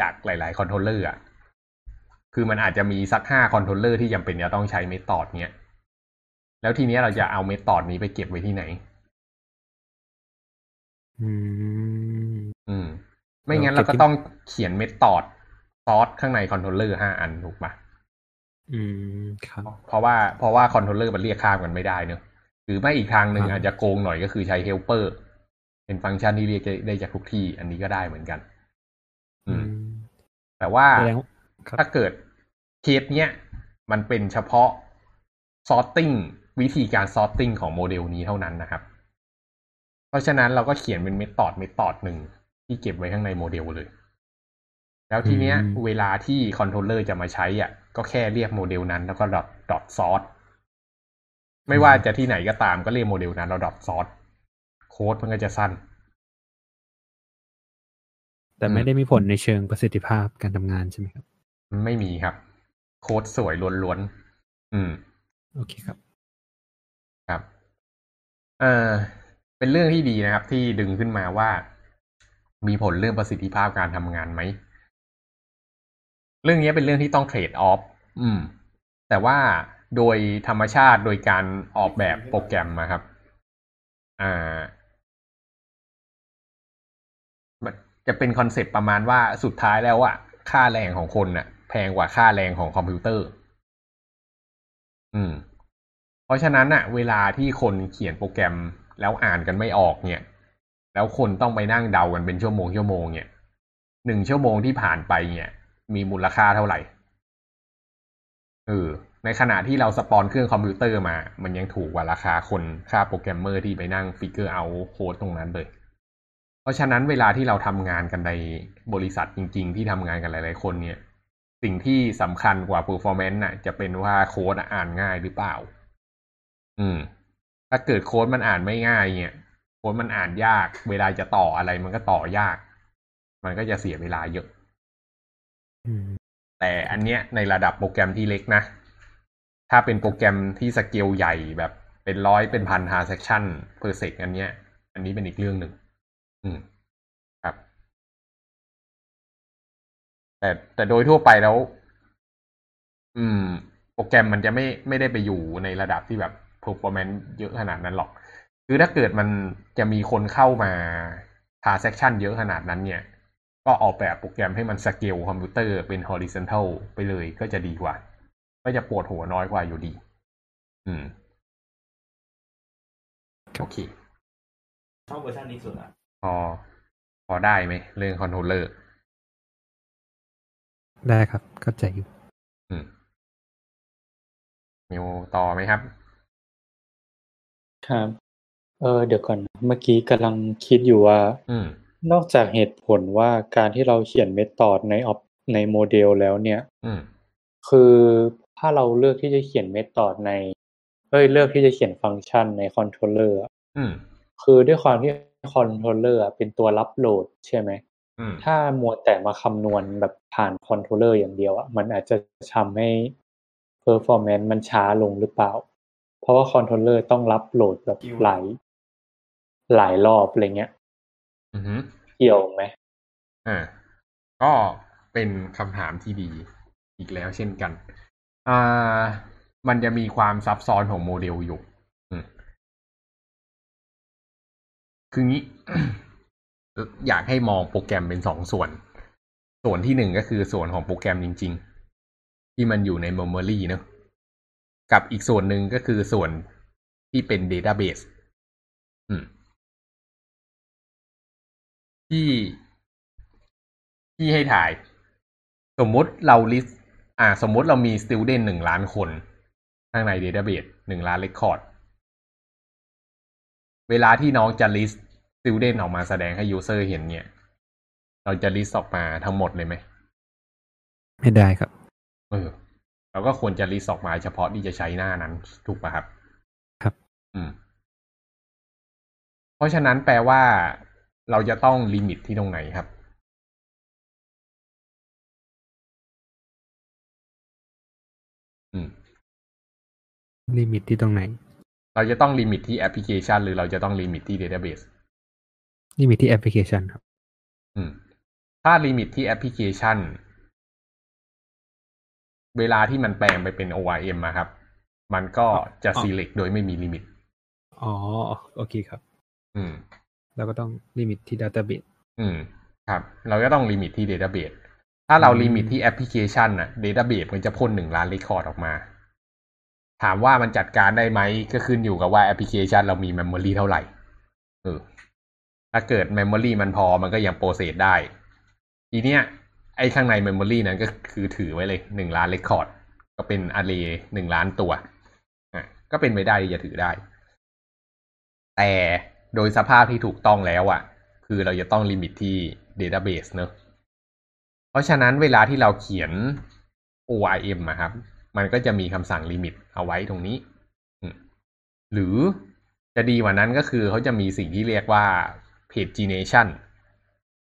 จากหลาย ๆ controller อะคือมันอาจจะมีสักห้า controller ที่จำเป็นจะต้องใช้ method เนี้ย แล้วทีเนี้ยเราจะเอา method นี้ไปเก็บไว้ที่ไหน อืม อืม ไม่งั้นเราเราเก็บก็ที่ต้องเขียน method sort ข้างใน controller ห้าอันถูกปะ อืมครับ เพราะว่าเพราะว่า controller มันเรียกข้ามกันไม่ได้เนอะหรือไม่อีกทางหนึ่งครับอาจจะโกงหน่อยก็คือใช้ helper เป็นฟังก์ชันที่เรียกได้จากทุกที่ อันนี้ก็ได้เหมือนกัน อืม แต่ว่าแสดงว่าครับถ้าเกิดเคสเนี้ยมันเป็นเฉพาะ sorting วิธีการ sorting ของโมเดลนี้เท่านั้นนะครับ เพราะฉะนั้นเราก็เขียนเป็น method method หนึ่งที่เก็บไว้ข้างในโมเดลเลย แล้วทีเนี้ยอืมเวลาที่ controller จะมาใช้อะ ก็แค่เรียกโมเดลนั้นแล้วก็ dot dot sort ไม่ว่าจะที่ไหนก็ตามก็เรียกโมเดลนั้นแล้ว dot sortโค้ดมันก็จะสั้น แต่ไม่ได้มีผลในเชิงประสิทธิภาพการทำงานใช่ไหมครับ ไม่มีครับ โค้ดสวยล้วนๆอืม โอเคครับ ครับเออเป็นเรื่องที่ดีนะครับ ที่ดึงขึ้นมาว่า มีผลเรื่องประสิทธิภาพการทำงานไหม เรื่องนี้เป็นเรื่องที่ต้องเทรดออฟอืม แต่ว่าโดยธรรมชาติโดยการออกแบบโปรแกรมนะครับ อ่าจะเป็นคอนเซปต์ประมาณว่าสุดท้ายแล้วอะค่าแรงของคนน่ะ แพงกว่าค่าแรงของคอมพิวเตอร์ อืม เพราะฉะนั้นอะเวลาที่คนเขียนโปรแกรมแล้วอ่านกันไม่ออกเนี่ย แล้วคนต้องไปนั่งเดากันเป็นชั่วโมงชั่วโมงเนี่ยหนึ่งชั่วโมงที่ผ่านไปเนี่ย มีมูลค่าเท่าไหร่เออในขณะที่เรา spawn เครื่องคอมพิวเตอร์มา มันยังถูกกว่าราคาคนค่าโปรแกรมเมอร์ที่ไปนั่ง figure out โค้ดตรงนั้นเลย เพราะฉะนั้นเวลาที่เราทำงานกันในบริษัทจริง ๆ ที่ทำงานกันหลาย ๆ คนเนี่ย สิ่งที่สำคัญกว่า performance น่ะ จะเป็นว่าโค้ดอ่านง่ายหรือเปล่า อืม ถ้าเกิดโค้ดมันอ่านไม่ง่ายเนี่ย โค้ดมันอ่านยาก เวลาจะต่ออะไรมันก็ต่อยาก มันก็จะเสียเวลาเยอะ แต่อันเนี้ยในระดับโปรแกรมที่เล็กนะ ถ้าเป็นโปรแกรมที่สเกลใหญ่แบบเป็นร้อยเป็นพัน transaction per sec อันเนี้ย อันนี้เป็นอีกเรื่องหนึ่ง อืม ครับ แต่แต่โดยทั่วไปแล้ว อืม โปรแกรมมันจะไม่ไม่ได้ไปอยู่ในระดับที่แบบ performance เยอะขนาดนั้นหรอก คือถ้าเกิดมันจะมีคนเข้ามา transaction เยอะขนาดนั้นเนี่ย ก็ออกแบบโปรแกรมให้มันสเกลคอมพิวเตอร์เป็น horizontal ไปเลยก็จะดีกว่า ก็จะปวดหัวน้อยกว่าอยู่ดี อืม โอเคชอบเวอร์ชันนี้สุดอะพอพอได้ไหม เรื่อง controller ได้ครับเข้าใจอยู่ อืมมิวต่อไหมครับ ครับ เออเดี๋ยวก่อนนะเมื่อกี้กำลังคิดอยู่ว่า อืม นอกจากเหตุผลว่าการที่เราเขียน method ในออในโมเดลแล้วเนี่ยอืมคือถ้าเราเลือกที่จะเขียน method ในเอ้ยเลือกที่จะเขียนฟังก์ชันใน controller อืมคือด้วยความที่ controller เป็นตัวรับ load ใช่ไหมอืมถ้ามัวแต่มาคำนวณแบบผ่าน controller อย่างเดียวอะมันอาจจะทำให้ performance มันช้าลงหรือเปล่า เพราะว่า controller ต้องรับ load แบบหลายหลายรอบอะไรเงี้ย อือฮึเกี่ยวไหมอ่าก็เป็นคำถามที่ดีอีกแล้วเช่นกันอ่ามันจะมีความซับซ้อนของโมเดลอยู่อืมคืองี้ อยากให้มองโปรแกรมเป็นสองส่วน ส่วนที่หนึ่งก็คือส่วนของโปรแกรมจริง ๆ ที่มันอยู่ใน memory เนอะกับอีกส่วนหนึ่งก็คือส่วนที่เป็น database อืม ที่ที่ให้ถ่าย สมมุติเรา list อ่า สมมุติเรามี student หนึ่งล้านคน ข้างใน database หนึ่งล้าน record เวลาที่น้องจะ list student ออกมาแสดงให้ user เห็นเนี่ย เราจะ list ออกมาทั้งหมดเลยไหม ไม่ได้ครับ เออ เราก็ควรจะ list ออกมาเฉพาะที่จะใช้หน้านั้น ถูกป่ะครับ ครับ อืม เพราะฉะนั้นแปลว่า เราจะต้องลิมิตที่ตรงไหนครับอืม limit ที่ตรงไหน เราจะต้อง limit ที่แอปพลิเคชัน หรือเราจะต้องลิมิตที่ Database limit ที่แอปพลิเคชันครับ อืม ถ้า limitที่แอปพลิเคชัน เวลาที่มันแปลงไปเป็น ORM อะครับ มันก็จะอ๋อ select โดยไม่มี limit อ๋อ โอเคครับ อืม เราก็ต้อง limit ที่ Database อืมครับ เราก็ต้อง limit ที่ Database ถ้าเราอืม limit ที่แอปพลิเคชันน่ะ Database มันจะพ่นหนึ่งล้าน record ออกมา ถามว่ามันจัดการได้ไหมก็ขึ้นอยู่กับว่าแอปพลิเคชันเรามี Memory เท่าไหร่เออถ้าเกิด Memory มันพอมันก็ยัง process ได้ ทีเนี้ยไอ้ข้างใน Memory นั้นก็คือถือไว้เลยหนึ่งล้าน record ก็เป็น array หนึ่งล้านตัวอะก็เป็นไปได้ที่จะถือได้ แต่ โดยสภาพที่ถูกต้องแล้วอะ คือเราจะต้อง limit ที่ database เนอะเพราะฉะนั้นเวลาที่เราเขียน ORM อะครับ มันก็จะมีคำสั่งลิมิตเอาไว้ตรงนี้ หรือจะดีกว่านั้นก็คือเขาจะมีสิ่งที่เรียกว่า pagination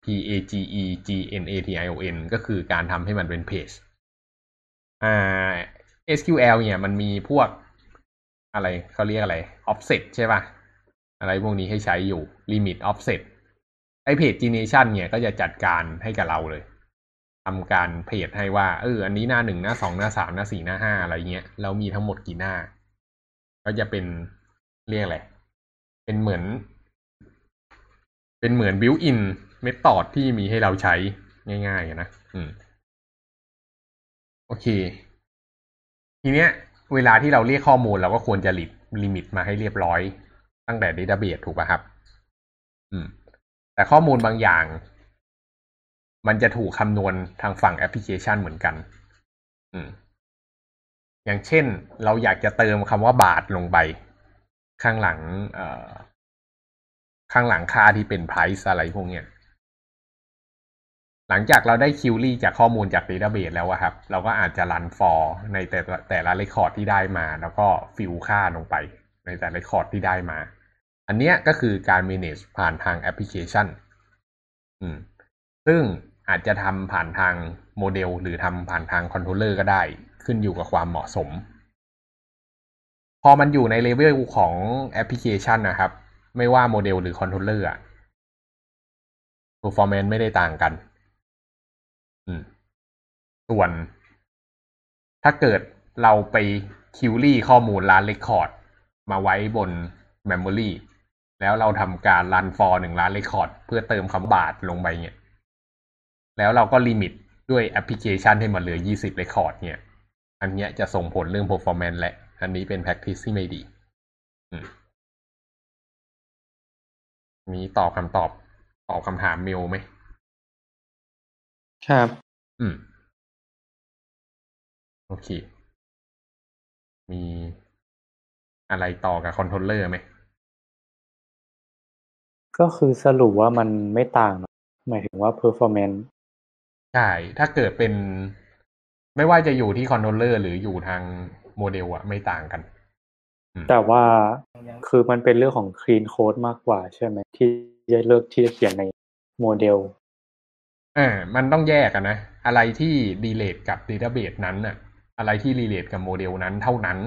P A G E G N A T I O N ก็คือการทำให้มันเป็น page อ่า SQL เนี่ยมันมีพวกอะไรเขาเรียกอะไร offset ใช่ป่ะ อะไรพวกนี้ให้ใช้อยู่ limit offset ไอ้ pagination เนี่ยก็จะจัดการให้กับเราเลยทำการเพจให้ว่าเอออันนี้หน้าหนึ่งหน้าสองหน้าสามหน้าสี่หน้าห้าอะไรเงี้ยแล้วมีทั้งหมดกี่หน้า ก็จะเป็นเรียกอะไร เป็นเหมือน เป็นเหมือน built in method ที่มีให้เราใช้ง่ายๆนะอืมโอเค ทีเนี้ย เวลาที่เราเรียกข้อมูลเราก็ควรจะลิลิมิตมาให้เรียบร้อย ตั้งแต่ database ถูกป่ะครับ อืม แต่ข้อมูลบางอย่าง มันจะถูกคำนวณทางฝั่งแอปพลิเคชันเหมือนกัน อืม อย่างเช่น เราอยากจะเติมคำว่าบาทลงไป ข้างหลัง เอ่อ ข้างหลังค่าที่เป็น price อะไรพวกเนี้ยหลังจากเราได้คิวรี่จากข้อมูลจาก database แล้วอะครับ เราก็อาจจะ run for ในแต่ละแต่ละ record ที่ได้มา แล้วก็fill ค่าลงไป ในแต่ละ record ที่ได้มา อันเนี้ยก็คือการ manage ผ่านทางแอปพลิเคชัน อืม ซึ่งอาจจะทำผ่านทางโมเดล หรือทำผ่านทาง controller ก็ได้ ขึ้นอยู่กับความเหมาะสม พอมันอยู่ในเลเวลของแอปพลิเคชันนะครับ ไม่ว่าโมเดลหรือ controller อะ performance ไม่ได้ต่างกัน อืม ส่วนถ้าเกิดเราไป query ข้อมูลล้าน record มาไว้บน Memory แล้วเราทำการรัน for หนึ่งล้าน record เพื่อเติมคำบาทลงไปเนี่ย แล้วเราก็ limit ด้วยแอปพลิเคชันให้มันเหลือ 20 record เนี่ย อันเนี้ยจะส่งผลเรื่อง performance และ อันนี้เป็น practice ที่ไม่ดีอืมมีตอบคำตอบ ตอบคำถามเมลไหม ครับ อืม โอเค มี อะไรต่อกับ controller ไหม ก็คือสรุปว่ามันไม่ต่างเนอะหมายถึงว่า performance ใช่ ถ้าเกิดเป็น ไม่ว่าจะอยู่ที่ controller หรืออยู่ทางโมเดลอะไม่ต่างกันแต่ว่าคือมันเป็นเรื่องของ clean code มากกว่าใช่ไหมที่จะเลือกที่จะเขียนในโมเดลอ่ามันต้องแยกกันนะ อะไรที่ relate กับ Database นั้นน่ะอะไรที่ relate กับโมเดลนั้นเท่านั้น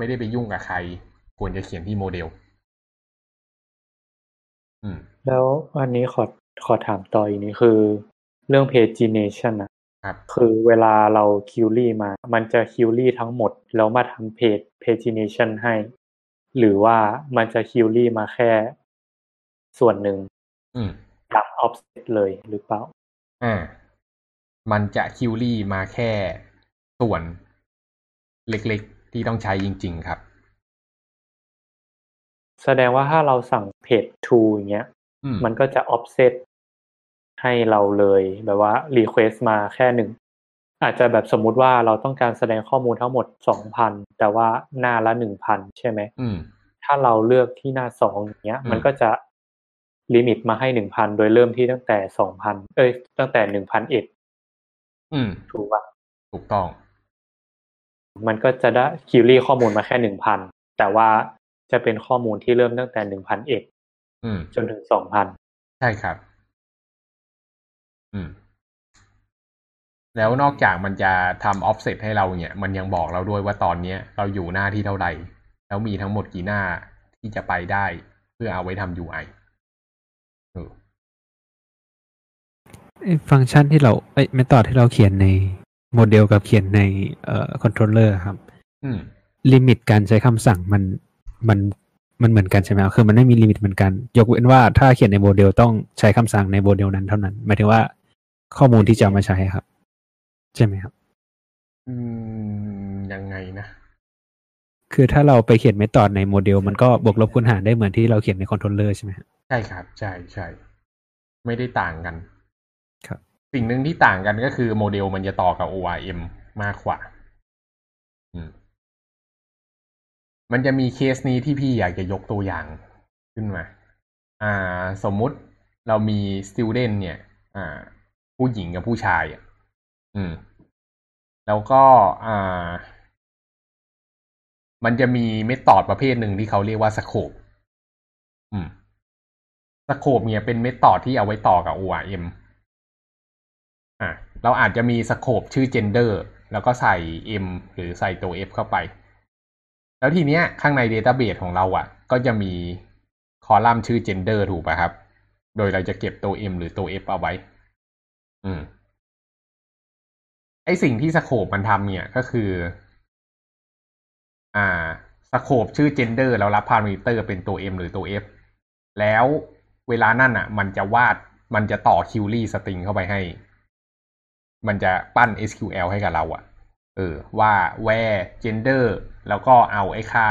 ไม่ได้ไปยุ่งกับใคร ควรจะเขียนที่โมเดล อืม แล้วอันนี้ขอขอถามต่ออีกนี้คือ เรื่อง pagination นะครับ คือเวลาเรา query มา มันจะ query ทั้งหมด แล้วมาทำเพจ pagination ให้ หรือว่ามันจะ query มาแค่ ส่วนหนึ่งอืมตาม offset เลยหรือเปล่าอ่ามันจะ query มาแค่ส่วนเล็กๆ ที่ต้องใช้จริง ๆ ครับ แสดงว่าถ้าเราสั่งเพจ to อย่างเงี้ยอืมมันก็จะ offset ให้เราเลยแบบว่า request มาแค่หนึ่ง อาจจะแบบสมมุติว่าเราต้องการแสดงข้อมูลทั้งหมดสองพันแต่ว่าหน้าละหนึ่งพันใช่ไหมอืมถ้าเราเลือกที่หน้าสองอย่างเงี้ยอืมมันก็จะ limit มาให้หนึ่งพันโดยเริ่มที่ตั้งแต่สองพันเอ้ยตั้งแต่หนึ่งพันเอ็ดอืมถูกป่ะถูกต้อง มันก็จะได้ query ข้อมูลมาแค่หนึ่งพันแต่ว่าจะเป็นข้อมูลที่เริ่มตั้งแต่หนึ่งพันเอ็ดอืมจนถึงสองพันใช่ครับ อืม แล้วนอกจากมันจะทำ offset ให้เราเนี่ย มันยังบอกเราด้วยว่าตอนเนี้ยเราอยู่หน้าที่เท่าไหร่แล้วมีทั้งหมดกี่หน้าที่จะไปได้เพื่อเอาไว้ทำ UI เออไอ้ฟังก์ชันที่เราไอ้ method ที่เราเขียนใน โมเดลกับเขียนในเอ่อ controller ครับอืม limit การใช้คำสั่งมันมันมันเหมือนกันใช่ไหมครับคือมันไม่มี limit เหมือนกัน ยกเว้นว่าถ้าเขียนในโมเดลต้องใช้คำสั่งในโมเดลนั้นเท่านั้น หมายถึงว่าข้อมูลที่จะเอามาใช้ครับ ใช่ไหมครับ อืม ยังไงนะ คือถ้าเราไปเขียน method ในโมเดล มันก็บวกลบคูณหารได้เหมือนที่เราเขียนใน controllerใช่ไหมครับใช่ครับ ใช่ใช่ไม่ได้ต่างกัน ครับ สิ่งหนึ่งที่ต่างกันก็คือโมเดลมันจะต่อกับ ORM มากกว่าอืมมันจะมีเคสนี้ที่พี่อยากจะยกตัวอย่างขึ้นมา อ่า สมมุติเรามี student เนี่ย อ่า ผู้หญิงกับผู้ชายอะ อืม แล้วก็ อ่า มันจะมีเมธอดประเภทหนึ่งที่เขาเรียกว่าสโคปอืมสโคปเนี่ยเป็นเมธอดที่เอาไว้ต่อกับ ORM อะเราอาจจะมีสโคปชื่อ gender แล้วก็ใส่ m หรือใส่ตัว f เข้าไป แล้วทีเนี้ยข้างใน Database ของเราอะ ก็จะมีคอลัมน์ชื่อ gender ถูกป่ะครับ โดยเราจะเก็บตัว m หรือตัว f เอาไว้ อืมไอสิ่งที่สโคปมันทำเนี่ยก็คือ อ่าสโคปชื่อ gender แล้วรับพารามิเตอร์เป็นตัว m หรือตัว f แล้วเวลานั่นอะ มันจะวาดมันจะต่อ query string เข้าไปให้ มันจะปั้น SQL ให้กับเราอะเออว่า where gender แล้วก็เอาไอ้ค่า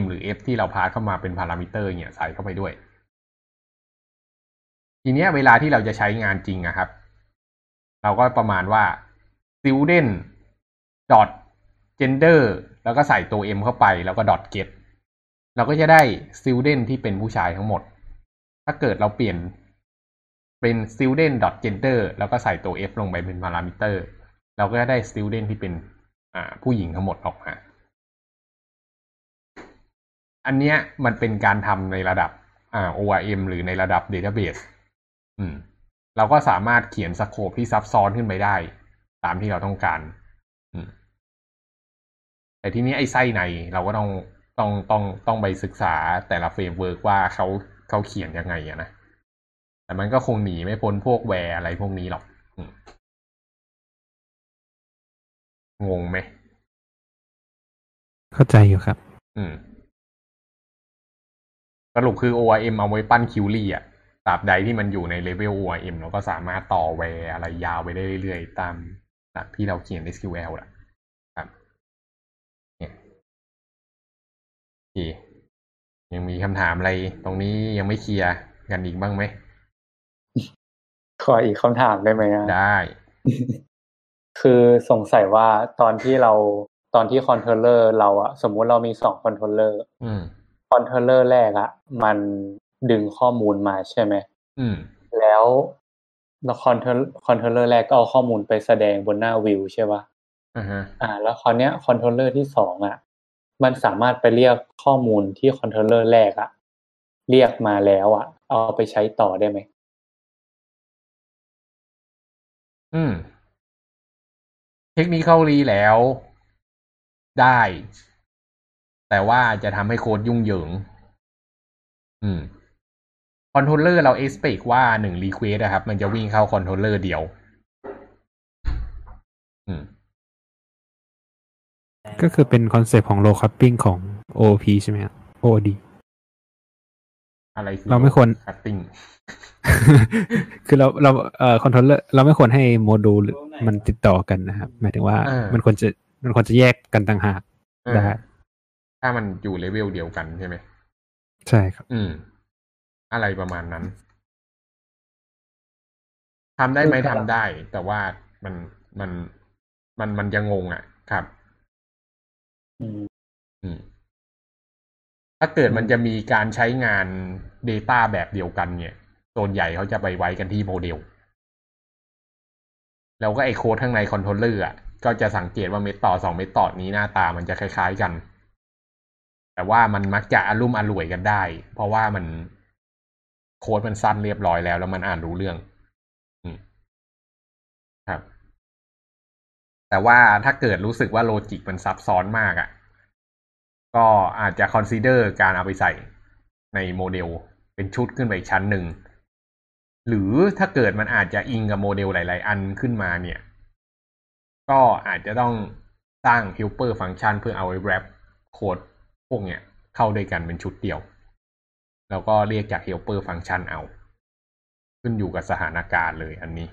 m หรือ f ที่เราพาสเข้ามาเป็นพารามิเตอร์เนี่ยใส่เข้าไปด้วย ทีเนี้ยเวลาที่เราจะใช้งานจริงอะครับ เราก็ประมาณว่า student dot gender แล้วก็ใส่ตัว m เข้าไปแล้วก็ dot get เราก็จะได้ student ที่เป็นผู้ชายทั้งหมด ถ้าเกิดเราเปลี่ยน เป็น student dot gender แล้วก็ใส่ตัว f ลงไปเป็นพารามิเตอร์เราก็จะได้ student ที่เป็นอ่าผู้หญิงทั้งหมดออกมา อันเนี้ยมันเป็นการทำในระดับอ่า ORM หรือในระดับ database อืม เราก็สามารถเขียน scope ที่ซับซ้อนขึ้นไปได้ ตามที่เราต้องการอืมแต่ทีนี้ไอ้ไส้ในเราก็ต้องต้องต้องต้องไปศึกษาแต่ละ framework ว่าเขาเขาเขียนยังไงอะนะ แต่มันก็คงหนีไม่พ้นพวก where อะไรพวกนี้หรอกอืมงงไหม เข้าใจอยู่ครับ อืมสรุปคือ ORM เอาไว้ปั้น query อะตราบใดที่มันอยู่ในเลเวล ORM เราก็สามารถต่อ where อะไรยาวไปได้เรื่อยๆ ตามหลักที่เราเขียน SQL แหละครับเนี่ยโอเคยังมีคำถามอะไรตรงนี้ยังไม่เคลียร์กันอีกบ้างไหม ขออีกคำถามได้ไหมอะได้ คือสงสัยว่าตอนที่เราตอนที่ controller เราอะสมมุติเรามีสอง controller อืม controller แรกอะมันดึงข้อมูลมาใช่ไหมอืมแล้ว control controller แรกก็เอาข้อมูลไปแสดงบนหน้าวิวใช่ปะอ่าฮะอ่า แล้วคราวเนี้ย controller ที่สองอะมันสามารถไปเรียกข้อมูลที่ controller แรกอะเรียกมาแล้วอะเอาไปใช้ต่อได้ไหม อืม technically แล้ว ได้ แต่ว่าจะทำให้โค้ดยุ่งเหยิง อืม controller เรา expect ว่าหนึ่ง request นะครับ มันจะวิ่งเข้า controller เดียว อืม ก็คือเป็นคอนเซปต์ของ low coupling ของ OOP ใช่ไหมครับ OOD อะไรคือเราไม่ควร coupling คือเราเราเอ่อ controller เราไม่ควรให้โมดูลมันติดต่อกันนะครับ หมายถึงว่าอ่ามัมันควรจะมันควรจะแยกกันต่างหากเออได้ถ้ามันอยู่เลเวลเดียวกันใช่ไหมใช่ครับ อืม อะไรประมาณนั้นทำได้ไหมทำได้ แต่ว่ามันมันมันมันจะงงอะ ครับ อืมอืม ถ้าเกิดมันจะมีการใช้งาน Data แบบเดียวกันเนี่ยส่วนใหญ่เขาจะไปไว้กันที่โมเดล แล้วก็ไอโค้ดข้างใน controller อะ ก็จะสังเกตว่า method สอง method นี้หน้าตามันจะคล้ายๆกัน แต่ว่ามันมักจะอะลุ่มอล่วยกันได้ เพราะว่ามันโค้ดมันสั้นเรียบร้อยแล้ว แล้วมันอ่านรู้เรื่องอืมครับ แต่ว่าถ้าเกิดรู้สึกว่า logic มันซับซ้อนมากอะ่ะ ก็อาจจะ consider การเอาไปใส่ในโมเดลเป็นชุดขึ้นไปอีกชั้นหนึ่ง หรือถ้าเกิดมันอาจจะอิงกับโมเดลหลาย ๆ อันขึ้นมาเนี่ย ก็อาจจะต้องสร้าง helper function เพื่อเอาไว้ wrap โค้ดพวกเนี้ยเข้าด้วยกันเป็นชุดเดียว แล้วก็เรียกจาก helper function เอา ขึ้นอยู่กับสถานการณ์เลยอันนี้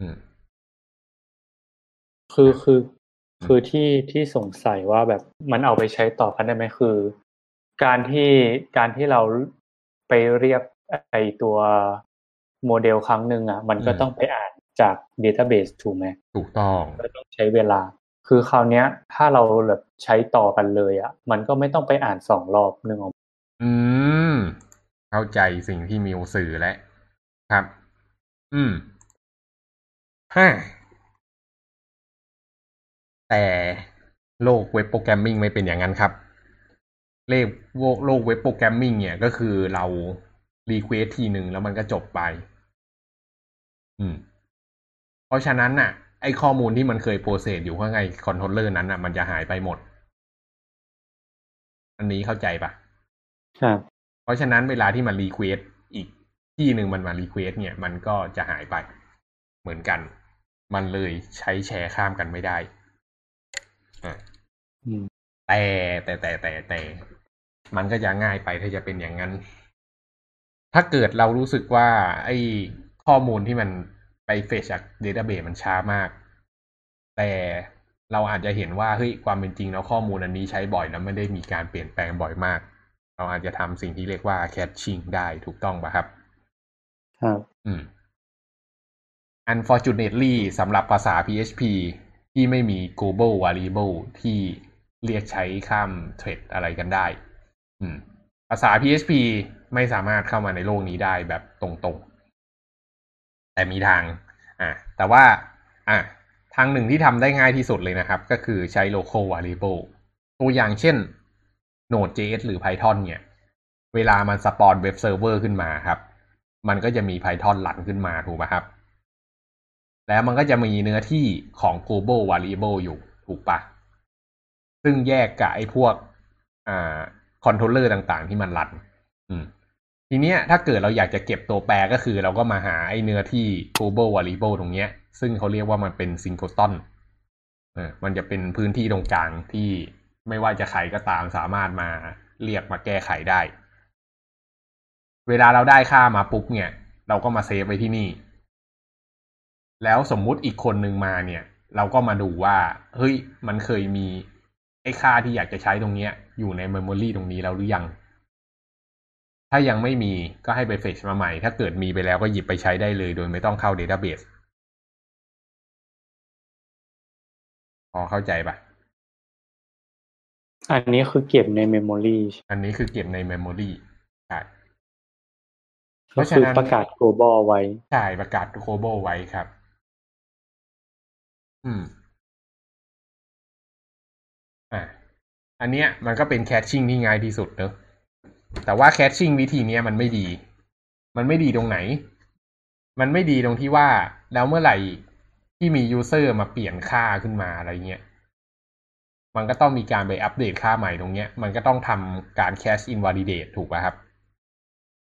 อืมคือคือ คือที่ที่สงสัยว่าแบบมันเอาไปใช้ต่อกันได้ไหมคือ การที่การที่เราไปเรียกไอตัวโมเดลครั้งหนึ่งอะ มันก็อืมต้องไปอ่านจาก Database ถูกไหมถูกต้องก็ต้องใช้เวลา คือคราวเนี้ย ถ้าเราแบบใช้ต่อกันเลยอะ มันก็ไม่ต้องไปอ่านสองรอบนึงออกอืม เข้าใจสิ่งที่มิวสื่อแล้วครับ อืมฮ่า แต่โลก web programming่งไม่เป็นอย่างนั้นครับเลขโลก web programming เนี่ยก็คือเรา request ทีหนึ่งแล้วมันก็จบไป อืม เพราะฉะนั้นน่ะ ไอข้อมูลที่มันเคย process อยู่ข้างใน controller นั้นน่ะ มันจะหายไปหมด อันนี้เข้าใจปะครับ เพราะฉะนั้นเวลาที่มัน request อีกที่หนึ่งมันมา request เนี่ย มันก็จะหายไป เหมือนกัน มันเลยใช้แชร์ข้ามกันไม่ได้อะอืม แต่แต่แต่แต่แต่มันก็จะง่ายไปถ้าจะเป็นอย่างนั้น ถ้าเกิดเรารู้สึกว่า ไอ้ข้อมูลที่มันไปเฟชจากเดต้าเบสมันช้ามาก แต่เราอาจจะเห็นว่าเฮ้ยความเป็นจริงแล้วข้อมูลอันนี้ใช้บ่อยแล้วไม่ได้มีการเปลี่ยนแปลงบ่อยมาก เราอาจจะทำสิ่งที่เรียกว่า caching ได้ถูกต้องปะครับ ครับ อืม unfortunately สำหรับภาษา PHP ที่ไม่มี global variable ที่เรียกใช้ข้าม thread อะไรกันได้อืมภาษา PHP ไม่สามารถเข้ามาในโลกนี้ได้แบบตรงๆ แต่มีทาง อะแต่ว่า อะทางหนึ่งที่ทำได้ง่ายที่สุดเลยนะครับ ก็คือใช้ local variable ตัวอย่างเช่น Node.js หรือ Python เนี่ย เวลามันสปอนเว็บเซิร์ฟเวอร์ขึ้นมาครับ มันก็จะมี Python หลั่นขึ้นมาถูกไหมครับ แล้วมันก็จะมีเนื้อที่ของ global variable อยู่ถูกปะซึ่งแยกกับไอ้พวกอ่า controller ต่างๆ ที่มันรัน อืม ทีเนี้ยถ้าเกิดเราอยากจะเก็บตัวแปรก็คือ เราก็มาหาไอ้เนื้อที่ global variable ตรงเนี้ย ซึ่งเขาเรียกว่ามันเป็น singleton เออมันจะเป็นพื้นที่ตรงกลางที่ไม่ว่าจะใครก็ตามสามารถมาเรียกมาแก้ไขได้ เวลาเราได้ค่ามาปุ๊บเนี่ย เราก็มาเซฟไว้ที่นี่ แล้วสมมุติอีกคนหนึ่งมาเนี่ย เราก็มาดูว่า เฮ้ย มันเคยมีไอ้ค่าที่อยากจะใช้ตรงเนี้ย อยู่ใน memory ตรงนี้แล้วหรือยัง ถ้ายังไม่มีก็ให้ไป fetch มาใหม่ ถ้าเกิดมีไปแล้วก็หยิบไปใช้ได้เลย โดยไม่ต้องเข้า databaseพอเข้าใจปะอันนี้คือเก็บใน memoryอันนี้คือเก็บใน memory ใช่เพราะฉะนั้นก็คือประกาศ global ไว้ ใช่ ประกาศ global ไว้ครับ อืม อะ อันเนี้ยมันก็เป็น caching ที่ง่ายที่สุดเนอะแต่ว่า caching วิธีเนี้ยมันไม่ดี มันไม่ดีตรงไหน มันไม่ดีตรงที่ว่าแล้วเมื่อไหร่ที่มี user มาเปลี่ยนค่าขึ้นมาอะไรเงี้ย มันก็ต้องมีการไปอัปเดตค่าใหม่ตรงเนี้ย มันก็ต้องทำการ cache invalidate ถูกป่ะครับ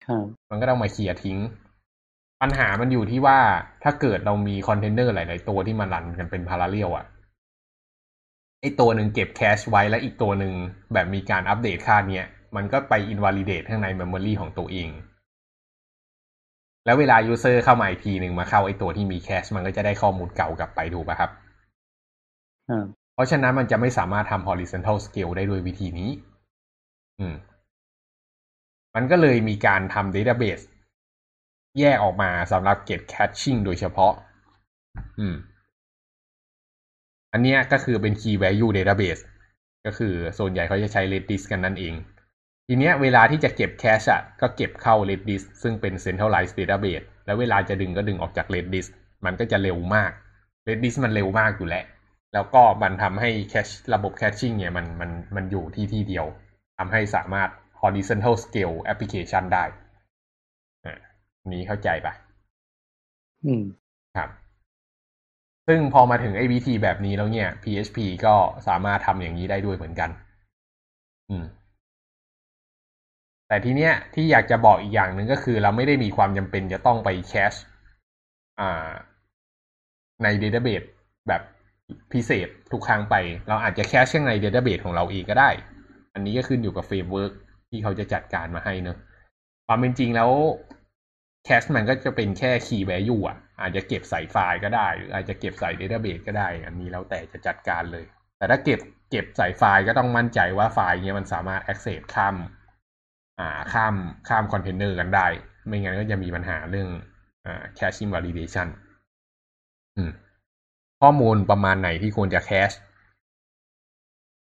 ครับ มันก็ต้องมาเคลียร์ทิ้ง ปัญหามันอยู่ที่ว่าถ้าเกิดเรามีคอนเทนเนอร์หลาย ๆ ตัวที่มันรันกันเป็น parallel อะไอตัวหนึ่งเก็บ cache ไว้แล้วอีกตัวหนึ่งแบบมีการอัปเดตค่าเนี้ยมันก็ไป invalidate ข้างใน memory ของตัวเอง แล้วเวลา user เข้ามาอีกทีหนึ่งมาเข้าไอตัวที่มี cache มันก็จะได้ข้อมูลเก่ากลับไปถูกป่ะครับครับเพราะฉะนั้นมันจะไม่สามารถทำ horizontal scale ได้ด้วยวิธีนี้ อืม มันก็เลยมีการทำ database แยกออกมาสำหรับ get caching โดยเฉพาะ อืม อันเนี้ยก็คือเป็น key value database ก็คือส่วนใหญ่เขาจะใช้ Redis กันนั่นเอง ทีเนี้ยเวลาที่จะเก็บ cache อะก็เก็บเข้า Redis ซึ่งเป็น centralized database แล้วเวลาจะดึงก็ดึงออกจาก Redis มันก็จะเร็วมาก Redis มันเร็วมากอยู่แล้ว แล้วก็มันทำให้แคชระบบแคชชิ่งเนี่ยมันมันมันอยู่ที่ที่เดียวทำให้สามารถ horizontal scale application ได้ นนี้เข้าใจปะอืมครับ ซึ่งพอมาถึงไอ้วิธีแบบนี้แล้วเนี่ย PHP ก็สามารถทำอย่างนี้ได้ด้วยเหมือนกัน อืม แต่ทีเนี้ยที่อยากจะบอกอีกอย่างหนึ่งก็คือ เราไม่ได้มีความจำเป็นจะต้องไป cache อ่า ใน database แบบพิเศษทุกครั้งไป เราอาจจะ cache ข้างใน database ของเราเองก็ได้ อันนี้ก็ขึ้นอยู่กับ framework ที่เขาจะจัดการมาให้เนอะความเป็นจริงแล้ว cache มันก็จะเป็นแค่ key value อะ อาจจะเก็บใส่ไฟล์ก็ได้ หรืออาจจะเก็บใส่ database ก็ได้ อันนี้แล้วแต่จะจัดการเลย แต่ถ้าเก็บเก็บใส่ไฟล์ก็ต้องมั่นใจว่าไฟล์เนี้ยมันสามารถ access ข้ามอ่าข้ามข้ามคอนเทนเนอร์กันได้ ไม่งั้นก็จะมีปัญหาเรื่องอ่า cache invalidation อืมข้อมูลประมาณไหนที่ควรจะ cache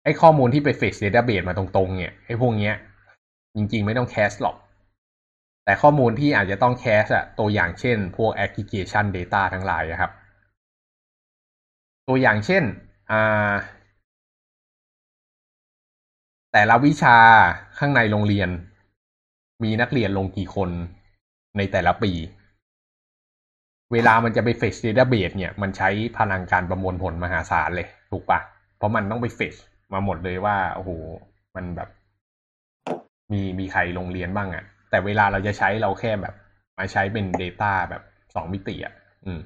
ไอ้ข้อมูลที่ไป fetch database มาตรงๆ เนี่ยไอ้พวกเนี้ย จริงๆ ไม่ต้อง cache หรอก แต่ข้อมูลที่อาจจะต้อง cache อะตัวอย่างเช่น พวก aggregation data ทั้งหลายอะครับ ตัวอย่างเช่นอ่าแต่ละวิชาข้างในโรงเรียน มีนักเรียนลงกี่คนในแต่ละปี เวลามันจะไป fetch database เนี่ย มันใช้พลังการประมวลผลมหาศาลเลย ถูกปะเพราะมันต้องไป fetch มาหมดเลยว่า โอ้โห มันแบบ มีมีใครลงเรียนบ้างอะ่ะ แต่เวลาเราจะใช้เราแค่แบบ มาใช้เป็น Data แบบสองมิติอะ่ะอืม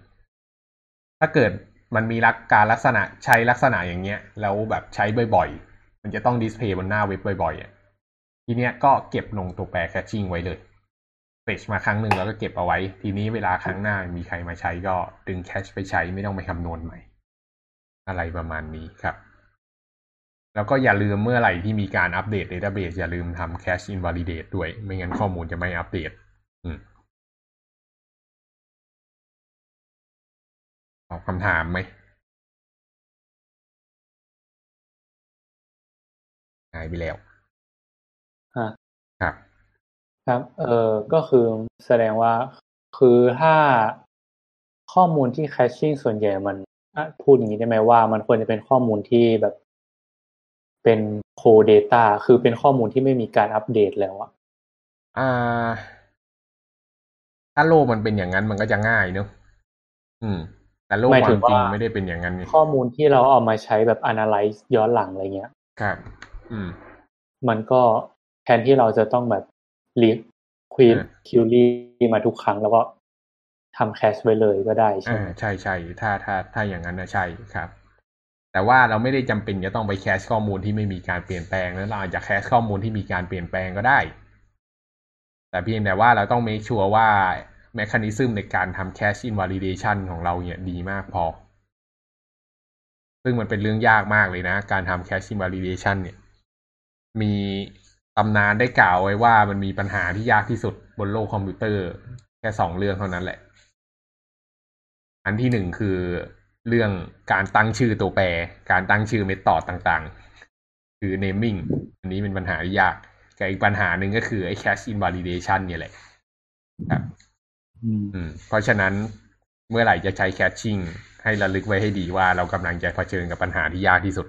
ถ้าเกิดมันมีลักการลักษณะใช้ลักษณะอย่างเงี้ย แล้วแบบใช้บ่อยๆ มันจะต้องดิสเพย์บนหน้าเว็บบ่อยๆอะทีเนี้ยก็เก็บลงตัวแปรแคชชิ่งไว้เลยเฟชมาครั้งหนึ่งแล้วก็เก็บเอาไว้ ทีนี้เวลาครั้งหน้ามีใครมาใช้ก็ดึงแคชไปใช้ไม่ต้องไปคำนวณใหม่ อะไรประมาณนี้ครับ แล้วก็อย่าลืมเมื่อไหร่ที่มีการอัปเดต Database อย่าลืมทำ Cache Invalidate ด้วย ไม่งั้นข้อมูลจะไม่อัปเดตอืมตอบคำถามไหมหายไปแล้วฮะครับ ครับ เออก็คือแสดงว่าคือถ้าข้อมูลที่แคชชิ่งส่วนใหญ่มันอะพูดอย่างนี้ได้ไหมว่า มันควรจะเป็นข้อมูลที่แบบ เป็นโคเดต้าคือเป็นข้อมูลที่ไม่มีการอัปเดตแล้วอะอ่าถ้าโลกมันเป็นอย่างนั้นมันก็จะง่ายเนอะอืม แต่โลกความจริงไม่ได้เป็นอย่างนั้นไงข้อมูลที่เราเอามาใช้แบบ analyze ย้อนหลังอะไรเงี้ยครับ อืม มันก็แทนที่เราจะต้องแบบ re-query อ่า query มาทุกครั้งแล้วก็ทำ cache ไว้เลยก็ได้ใช่อ่าไหมใช่ใช่ถ้าถ้าถ้าอย่างนั้นนะใช่ครับ แต่ว่าเราไม่ได้จำเป็นจะต้องไป cache ข้อมูลที่ไม่มีการเปลี่ยนแปลงแล้วเราอาจจะ cache ข้อมูลที่มีการเปลี่ยนแปลงก็ได้ แต่เพียงแต่ว่าเราต้อง make sure ว่า mechanism ในการทำ cache invalidation ของเราเนี่ยดีมากพอ ซึ่งมันเป็นเรื่องยากมากเลยนะ การทำ cache invalidation เนี่ย มีตำนานได้กล่าวไว้ว่ามันมีปัญหาที่ยากที่สุดบนโลกคอมพิวเตอร์ แค่สองเรื่องเท่านั้นแหละ อันที่หนึ่งคือ เรื่องการตั้งชื่อตัวแปร การตั้งชื่อเมธอดต่างๆ คือ naming อันนี้เป็นปัญหาที่ยากกับอีกปัญหาหนึ่งก็คือไอ้ cache invalidation เนี่ยแหละครับอืมอืมเพราะฉะนั้นเมื่อไหร่จะใช้ caching ให้ระลึกไว้ให้ดีว่าเรากำลังจะเผชิญกับปัญหาที่ยากที่สุด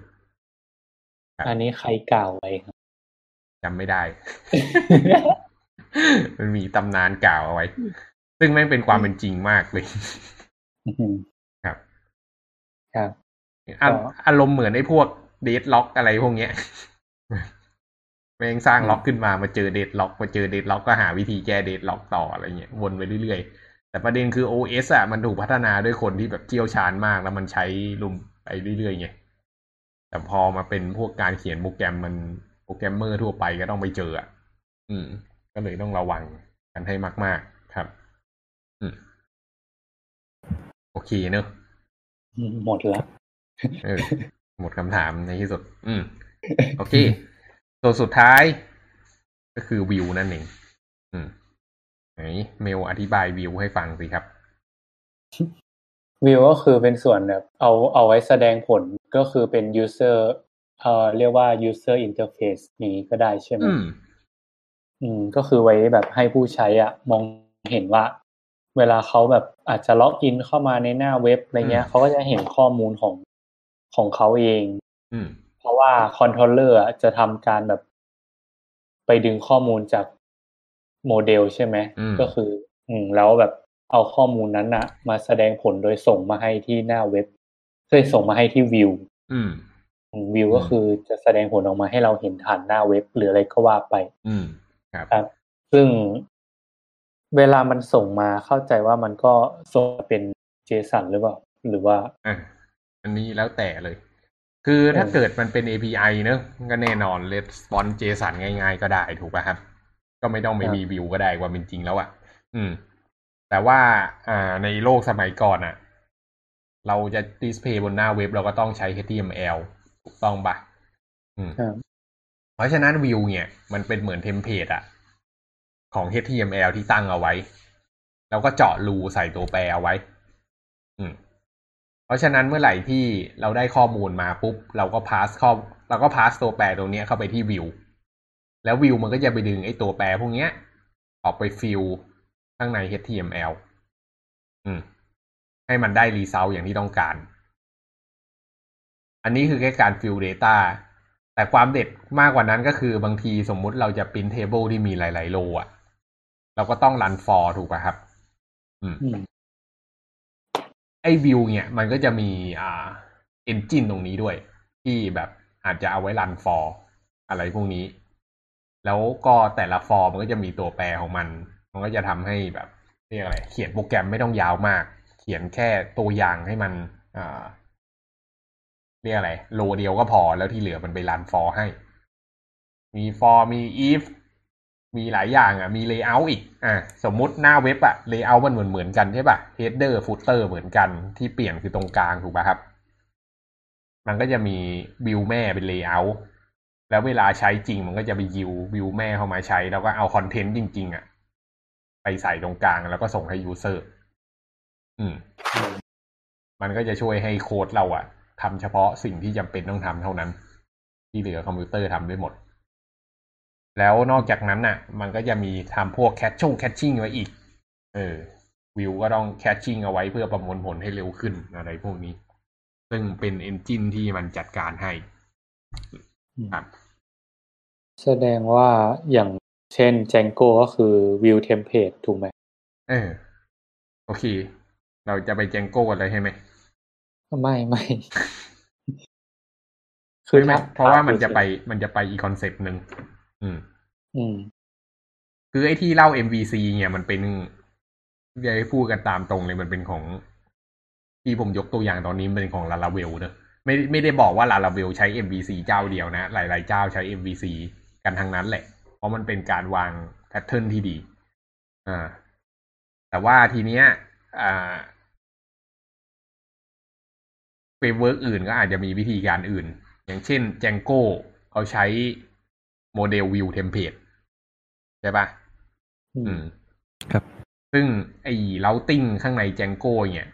ครับอันนี้ใครกล่าวไว้ครับจำไม่ได้ มันมีตำนานกล่าวเอาไว้ ซึ่งแม่งเป็นความเป็นจริงมากเลยอืม ครับครับอาก็อารมณ์เหมือนไอ้พวกเดดล็อกอะไรพวกเนี้ยแม่งสร้างล็อกขึ้นมามาเจอเดดล็อกมาเจอเดดล็อกก็หาวิธีแก้เดดล็อกต่ออะไรเงี้ยวนไปเรื่อยๆ แต่ประเด็นคือ OS อะมันถูกพัฒนาด้วยคนที่แบบเชี่ยวชาญมากแล้วมันใช้ลุมไปเรื่อยๆไงแต่พอมาเป็นพวกการเขียนโปรแกรมมันโปรแกรมเมอร์ทั่วไปก็ต้องไปเจออะอืม ก็เลยต้องระวังกันให้มาก ๆ ครับ อืม โอเคเนอะอืม หมดแล้วเออหมดคำถามในที่สุด อืมโอเคส่วนสุดท้าย ก็คือวิวนั่นเอง อืมไหนเมลอธิบายวิวให้ฟังสิครับ วิวก็คือเป็นส่วนแบบ เอาเอาไว้แสดงผลก็คือเป็น user เอ่อเรียกว่า user interface นี้ก็ได้ใช่ไหมอืมอืมก็คือไว้แบบให้ผู้ใช้อะ มองเห็นว่า เวลาเขาแบบอาจจะล็อกอินเข้ามาในหน้าเว็บอะไรเงี้ยอืมเขาก็จะเห็นข้อมูลของของเขาเองอืมเพราะว่า controller จะทำการแบบไปดึงข้อมูลจากโมเดลใช่ไหมอืมก็คือ อืมแล้วแบบเอาข้อมูลนั้นนะมาแสดงผลโดยส่งมาให้ที่หน้าเว็บคือส่งมาให้ที่วิวอืมวิวก็คือจะแสดงผลออกมาให้เราเห็นผ่านหน้าเว็บหรืออะไรก็ว่าไป อืมครับครับซึ่ง เวลามันส่งมาเข้าใจว่ามันก็ส่งมาเป็น JSON หรือเปล่า หรือว่าอะอันนี้แล้วแต่เลย คือถ้าเออเกิดมันเป็น API เนอะก็แน่นอน response JSON ง่าย ๆ ก็ได้ถูกป่ะครับ ก็ไม่ต้องไปมีวิวก็ได้ว่าเป็นจริงแล้วอะ่ะ อืม แต่ว่า อ่า ในโลกสมัยก่อนอะ่ะ เราจะดิสเพย์บนหน้าเว็บเราก็ต้องใช้ HTML ถูกต้องปะอืมครับเพราะฉะนั้นวิวเนี่ย มันเป็นเหมือนเทมเพลตอะ ของ HTML ที่ตั้งเอาไว้ แล้วก็เจาะรูใส่ตัวแปรเอาไว้ อืม เพราะฉะนั้นเมื่อไหร่ที่เราได้ข้อมูลมาปุ๊บ เราก็พาสข้อเราก็พาสตัวแปรตรงนี้เข้าไปที่วิวแล้ววิวมันก็จะไปดึงไอ้ตัวแปรพวกเนี้ยออกไปฟิลข้างใน HTML อืม ให้มันได้ result อย่างที่ต้องการ อันนี้คือแค่การฟิล Data แต่ความเด็ดมากกว่านั้นก็คือบางทีสมมุติเราจะ print table ที่มีหลาย ๆ โลอะ เราก็ต้อง run for ถูกป่ะครับอืมอืมไอ้วิวเนี่ย มันก็จะมีอ่า engine ตรงนี้ด้วย ที่แบบอาจจะเอาไว้รัน for อะไรพวกนี้ แล้วก็แต่ละฟอร์มมันก็จะมีตัวแปรของมัน มันก็จะทำให้แบบเรียกอะไร เขียนโปรแกรมไม่ต้องยาวมาก เขียนแค่ตัวอย่างให้มันอ่าเรียกอะไร โลเดียวก็พอแล้วที่เหลือมันไปรัน for ให้ มี for มี if มีหลายอย่างอะ มี layout อีก อะ สมมุติหน้าเว็บอะ layout มันเหมือนเหมือนกันใช่ป่ะ header footer เหมือนกันที่เปลี่ยนคือตรงกลางถูกป่ะครับ มันก็จะมีวิวแม่เป็น layout แล้วเวลาใช้จริงมันก็จะไปยิววิวแม่เข้ามาใช้ แล้วก็เอาคอนเทนต์จริง ๆ อะ ไปใส่ตรงกลางแล้วก็ส่งให้ user อืม มันก็จะช่วยให้โค้ดเราอะทำเฉพาะสิ่งที่จำเป็นต้องทำเท่านั้น ที่เหลือคอมพิวเตอร์ทำได้หมด แล้วนอกจากนั้นน่ะ มันก็จะมีทำพวก cache ชง caching ไว้อีก เออ วิวก็ต้อง caching เอาไว้เพื่อประมวลผลให้เร็วขึ้นอะไรพวกนี้ ซึ่งเป็นเอนจินที่มันจัดการให้ครับ แสดงว่าอย่างเช่น Django ก็คือ view template ถูกไหมเออ โอเค เราจะไปแจงโก้กันเลยใช่ไหม ไม่ไม่คือไม่ถ้เพราะว่ามันจะไปมันจะไปอีกคอนเซปต์หนึ่ง อืม อืม คือไอ้ที่เล่า MVC เนี่ยมันเป็นจะให้พูดกันตามตรงเลยมันเป็นของ ที่ผมยกตัวอย่างตอนนี้มันเป็นของลาลาเวลเนอะไม่ไม่ได้บอกว่าลาลาเวลใช้ MVC เจ้าเดียวนะ หลาย ๆ เจ้าใช้ MVC กันทั้งนั้นแหละ เพราะมันเป็นการวาง pattern ที่ดี อ่า แต่ว่าทีเนี้ย อ่า framework อื่นก็อาจจะมีวิธีการอื่น อย่างเช่น Django เขาใช้ Model View Template ใช่ปะอืมอืม ครับ ซึ่งไอ้ routing ข้างใน Django เนี่ย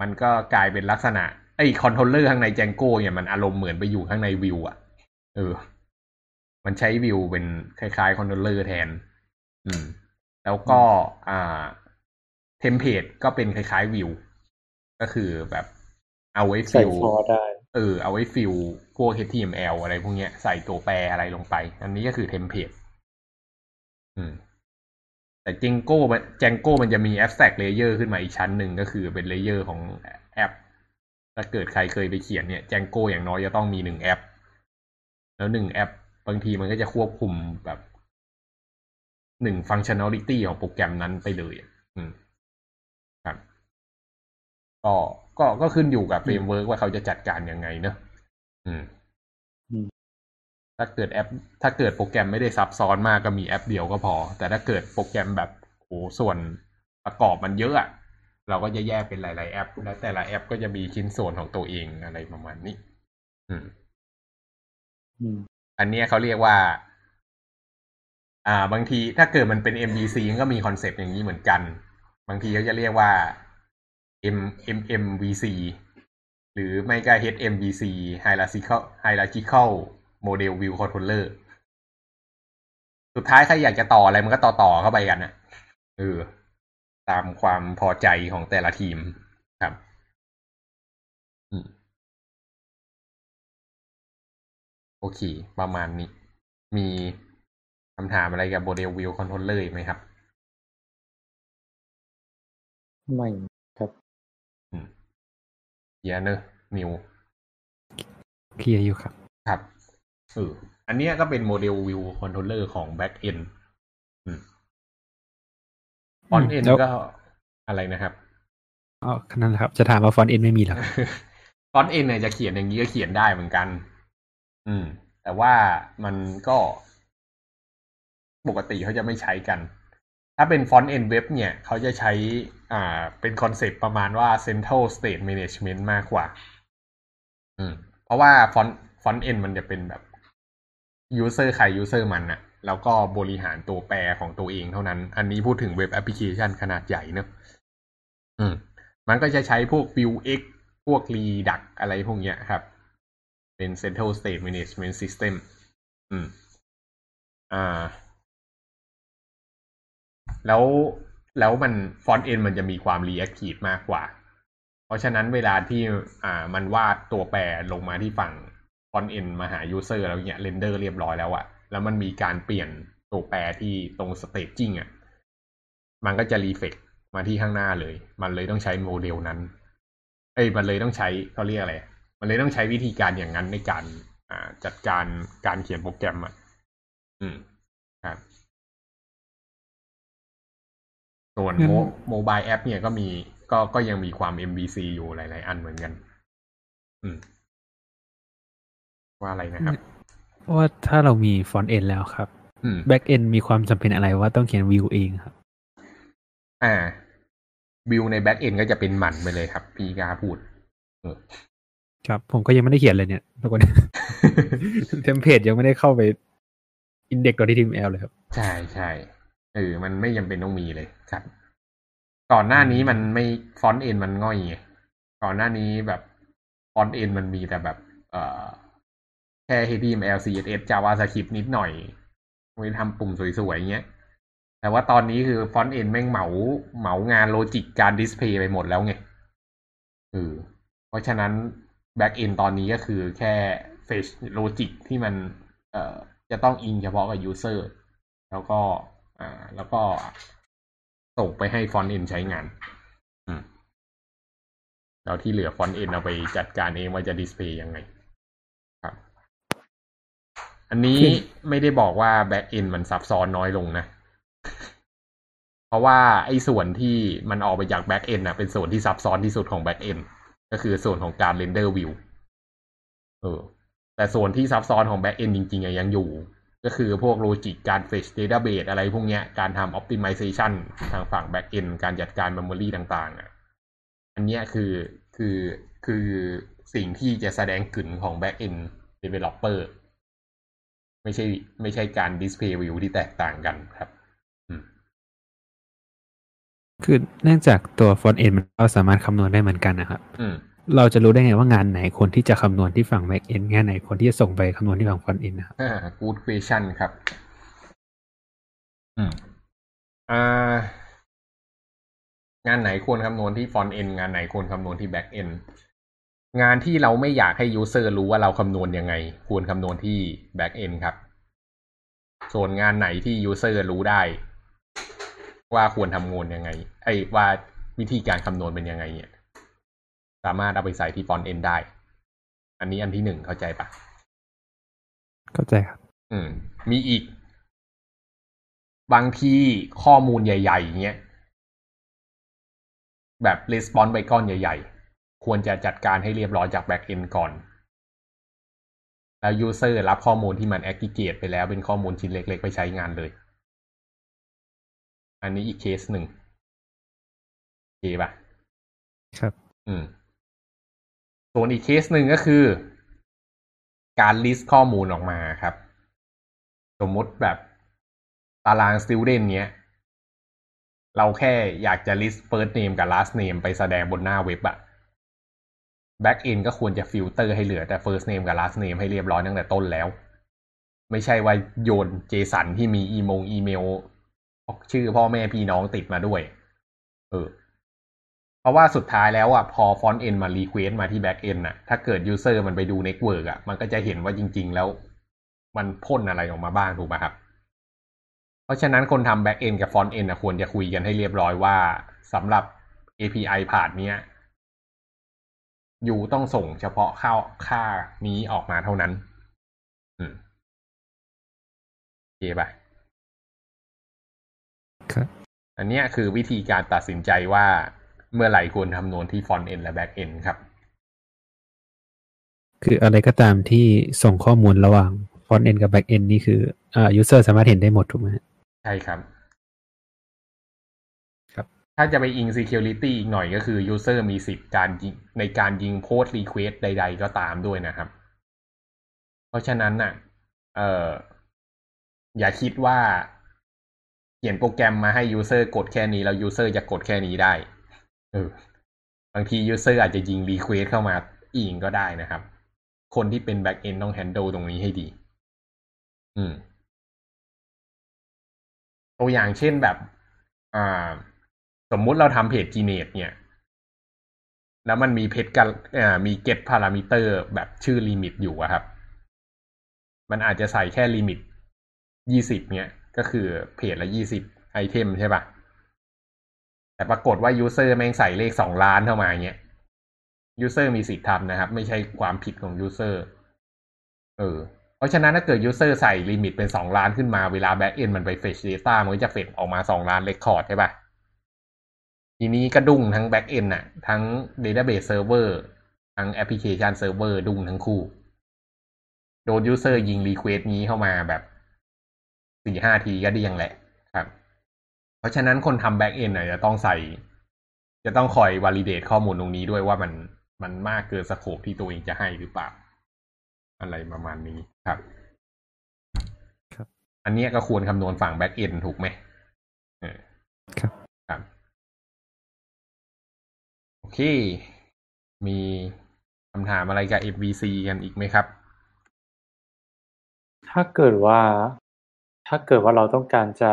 มันก็กลายเป็นลักษณะไอ้ controller ข้างใน Django เนี่ยมันอารมณ์เหมือนไปอยู่ข้างในวิวอะเออ มันใช้วิวเป็นคล้ายๆ controller แทน อืม แล้วก็อ่า template ก็เป็นคล้ายๆวิว ก็คือแบบเอาไว้ใส่ fill for ได้ เออเอาไว้ fillพวก HTML อะไรพวกเนี้ยใส่ตัวแปรอะไรลงไป อันนี้ก็คือ template อืม แต่ Django มัน Django มันจะมี abstract layer ขึ้นมาอีกชั้นหนึ่งก็คือเป็น layer ของแอป ถ้าเกิดใครเคยไปเขียนเนี่ย Django อย่างน้อยจะต้องมีหนึ่งแอป แล้วหนึ่งแอป บางทีมันก็จะควบคุมแบบหนึ่งฟังชั่น a l ลิตี้ของโปรแกรมนั้นไปเลยอะอืม ครับ ก็ ก็ก็ขึ้นอยู่กับ framework ว่าเขาจะจัดการยังไงเนอะอืมอืมถ้าเกิดแอป ถ้าเกิดโปรแกรมไม่ได้ซับซ้อนมากก็มีแอปเดียวก็พอ แต่ถ้าเกิดโปรแกรมแบบโอ้ส่วนประกอบมันเยอะอะเราก็จะแยกเป็นหลาย ๆ แอป แล้วแต่ละแอปก็จะมีชิ้นส่วนของตัวเองอะไรประมาณนี้ อืมอืมอันเนี้ยเขาเรียกว่า อ่า บางทีถ้าเกิดมันเป็น MVC มันก็มี concept อย่างนี้เหมือนกัน บางทีเขาจะเรียกว่า M M MVC หรือไม่ก็ HMVC Hierarchical Hierarchical Model View Controller สุดท้ายใครอยากจะต่ออะไรมันก็ต่อต่อเข้าไปกันนะเออ ตามความพอใจของแต่ละทีมครับอโอเค ประมาณนี้ มีคำถามอะไรกับ Model View Controller ไหมครับ ไม่ ครับเฮียเนอะนิวเคลียร์อยู่ครับ ครับเอออันเนี้ยก็เป็น Model View Controller ของ Back End อืม Front End แล้วก็อะไรนะครับอ๋อนั่นแหละครับ จะถามว่า Front End ไม่มีเหรอครับ Front End เนี่ยจะเขียนอย่างนี้ก็เขียนได้เหมือนกัน อืม แต่ว่ามันก็ปกติเขาจะไม่ใช้กัน ถ้าเป็น Front End เว็บเนี่ยเขาจะใช้อ่าเป็น concept ประมาณว่า Central State Management มากกว่า อืม เพราะว่า Front Front End มันจะเป็นแบบ user ใคร user มันอะแล้วก็บริหารตัวแปรของตัวเองเท่านั้น อันนี้พูดถึงเว็บแอปพลิเคชันขนาดใหญ่เนอะอืม มันก็จะใช้พวก Vue X พวก Redux อะไรพวกเนี้ยครับ เป็น Central State Management System อืม อ่า แล้วแล้วมัน Front End มันจะมีความ reactive มากกว่า เพราะฉะนั้นเวลาที่อ่ามันวาดตัวแปรลงมาที่ฝั่ง Front End มาหา user แล้วเนี่ย render เรียบร้อยแล้วอะแล้วมันมีการเปลี่ยนตัวแปรที่ตรง state อะมันก็จะ reflect มาที่ข้างหน้าเลย มันเลยต้องใช้โมเดลนั้น เอ้ยมันเลยต้องใช้เขาเรียกอะไร มันเลยต้องใช้วิธีการอย่างนั้นในการอ่าจัดการการเขียนโปรแกรมอะ อืม ครับ ส่วนงั้นโม mobile แอป เนี่ยก็มีก็ก็ยังมีความ MVC อยู่หลาย ๆ อันเหมือนกัน อืม ว่าอะไรนะครับ ว่าถ้าเรามี Front End แล้วครับอืม backend มีความจำเป็นอะไรว่าต้องเขียนวิวเองครับ อ่าบิวใน backend ก็จะเป็นหมันไปเลยครับ พี่กาพูดเออครับ ผมก็ยังไม่ได้เขียนเลยเนี่ยทุกคน template ยังไม่ได้เข้าไป index.html เลยครับ ใช่ใช่ เออ มันไม่จำเป็นต้องมีเลยครับ ก่อนหน้านี้มันไม่ frontend มันง่อยไงก่อนหน้านี้แบบ frontend มันมีแต่แบบ เอ่อแค่ HTML CSS JavaScript นิดหน่อยไว้ทำปุ่มสวยๆเงี้ย แต่ว่าตอนนี้คือ frontend แม่งเหมาเหมางาน logic การ display ไปหมดแล้วไงเออเพราะฉะนั้น backend ตอนนี้ก็คือแค่ fetch logic ที่มัน เอ่อ จะต้องอิงเฉพาะกับ user แล้วก็ อ่า แล้วก็ส่งไปให้ frontend ใช้งาน อืมแล้วที่เหลือ frontend เอาไปจัดการเองว่าจะ display ยังไงครับ อันนี้ไม่ได้บอกว่า backend มันซับซ้อนน้อยลงนะ เพราะว่าไอ้ส่วนที่มันออกไปจาก backend น่ะเป็นส่วนที่ซับซ้อนที่สุดของ backend ก็คือส่วนของการ render view เออแต่ส่วนที่ซับซ้อนของ backend จริงๆยังอยู่ ก็คือพวก logic การ fetch database อะไรพวกเนี้ยการทำ optimization ทางฝั่ง back end การจัดการ memory ต่างๆอะอันเนี้ยคือคือคือสิ่งที่จะแสดงกลิ่นของ back end developer ไม่ใช่ไม่ใช่การ display view ที่แตกต่างกันครับอืมคือเนื่องจากตัว frontend มันก็สามารถคำนวณได้เหมือนกันนะครับ อืม เราจะรู้ได้ไงว่างานไหนควรที่จะคำนวณที่ฝั่ง backend งานไหนควรที่จะส่งไปคำนวณที่ฝั่ง frontend ะครับอ่า good question ครับ อืมอ่างานไหนควรคำนวณที่ front end งานไหนควรคำนวณที่ back end งานที่เราไม่อยากให้ user รู้ว่าเราคำนวณยังไง ควรคำนวณที่ back end ครับ ส่วนงานไหนที่ user รู้ได้ ว่าควรทำงานยังไง ไอ้ว่าวิธีการคำนวณเป็นยังไงเนี่ย สามารถเอาไปใส่ที่ front end ได้ อันนี้อันที่หนึ่งเข้าใจปะเข้าใจครับ อืม มีอีก บางทีข้อมูลใหญ่ๆเงี้ยแบบ response ไปก้อนใหญ่ ๆ ควรจะจัดการให้เรียบร้อยจาก back end ก่อน แล้ว user รับข้อมูลที่มัน aggregate ไปแล้วเป็นข้อมูลชิ้นเล็ก ๆ ไปใช้งานเลย อันนี้อีกเคสหนึ่งโอเคปะครับ อืม ส่วนอีกเคสหนึ่งก็คือ การ list ข้อมูลออกมาครับ สมมติแบบตาราง student เนี้ย เราแค่อยากจะ list first name กับ last name ไปแสดงบนหน้าเว็บอะ back end ก็ควรจะฟิลเตอร์ให้เหลือแต่ first name กับ last name ให้เรียบร้อยตั้งแต่ต้นแล้ว ไม่ใช่ว่าโยน JSON ที่มีอีโมงอีเมลชื่อพ่อแม่พี่น้องติดมาด้วย เออ เพราะว่าสุดท้ายแล้วอะพอ frontend มา request มาที่ backend น่ะถ้าเกิด user มันไปดู network อะมันก็จะเห็นว่าจริง ๆ แล้ว มันพ่นอะไรออกมาบ้างถูกไหมครับ เพราะฉะนั้นคนทำ backend กับ frontend อะควรจะคุยกันให้เรียบร้อยว่าสำหรับ API path เนี้ย you ต้องส่งเฉพาะค่าค่านี้ออกมาเท่านั้น อืมโอเคป่ะครับอันเนี้ยคือวิธีการตัดสินใจว่า เมื่อไหร่ควรคำนวณที่ front end และ back end ครับ คืออะไรก็ตามที่ส่งข้อมูลระหว่าง front end กับ back end นี่คืออ่า user สามารถเห็นได้หมดถูกไหมฮะใช่ครับ ครับ ถ้าจะไปอิง security อีกหน่อยก็คือ user มีสิทธิ์การยิงในการยิง post request ใด ๆ ก็ตามด้วยนะครับ เพราะฉะนั้นน่ะ เอ่อ อย่าคิดว่าเขียนโปรแกรมมาให้ user กดแค่นี้ แล้ว user จะกดแค่นี้ได้ เออบางที user อร์อาจจะยิง request เข้ามาอีกก็ได้นะครับ คนที่เป็น back end ต้อง handle ตรงนี้ให้ดี อืม ตัวอย่างเช่นแบบ อ่า สมมุติเราทำเพจ Gnet เนี่ย แล้วมันมี pagination อ่ามี get parameter แบบชื่อ limit อยู่อะครับ มันอาจจะใส่แค่ limit ยี่สิบเนี่ย ก็คือเพจละยี่สิบ item ใช่ปะ แต่ปรากฏว่า user แม่งใส่เลขสองล้านเข้ามาเงี้ย user มีสิทธิ์ทำนะครับ ไม่ใช่ความผิดของ user เออเพราะฉะนั้นถ้าเกิด user ใส่ limit เป็นสองล้านขึ้นมาเวลา back end มันไป fetch data มันก็จะ fetch ออกมาสองล้าน record ใช่ปะทีนี้ก็ดุ้งทั้ง back end น่ะ ทั้ง database server ทั้ง application server ดุ้งทั้งคู่ โดน user ยิง request นี้เข้ามาแบบสี่ห้าทีก็เดียงแหละ รับเพราะฉะนั้นคนทำ back end น่ะจะต้องใส่ จะต้องคอย validate ข้อมูลตรงนี้ด้วยว่ามันมันมากเกินสโคปที่ตัวเองจะให้หรือเปล่า อะไรประมาณนี้ครับ ครับ อันเนี้ยก็ควรคำนวณฝั่ง back end ถูกไหมเออครับครับโอเค มีคำถามอะไรกับ MVC กันอีกไหมครับ ถ้าเกิดว่า ถ้าเกิดว่าเราต้องการจะ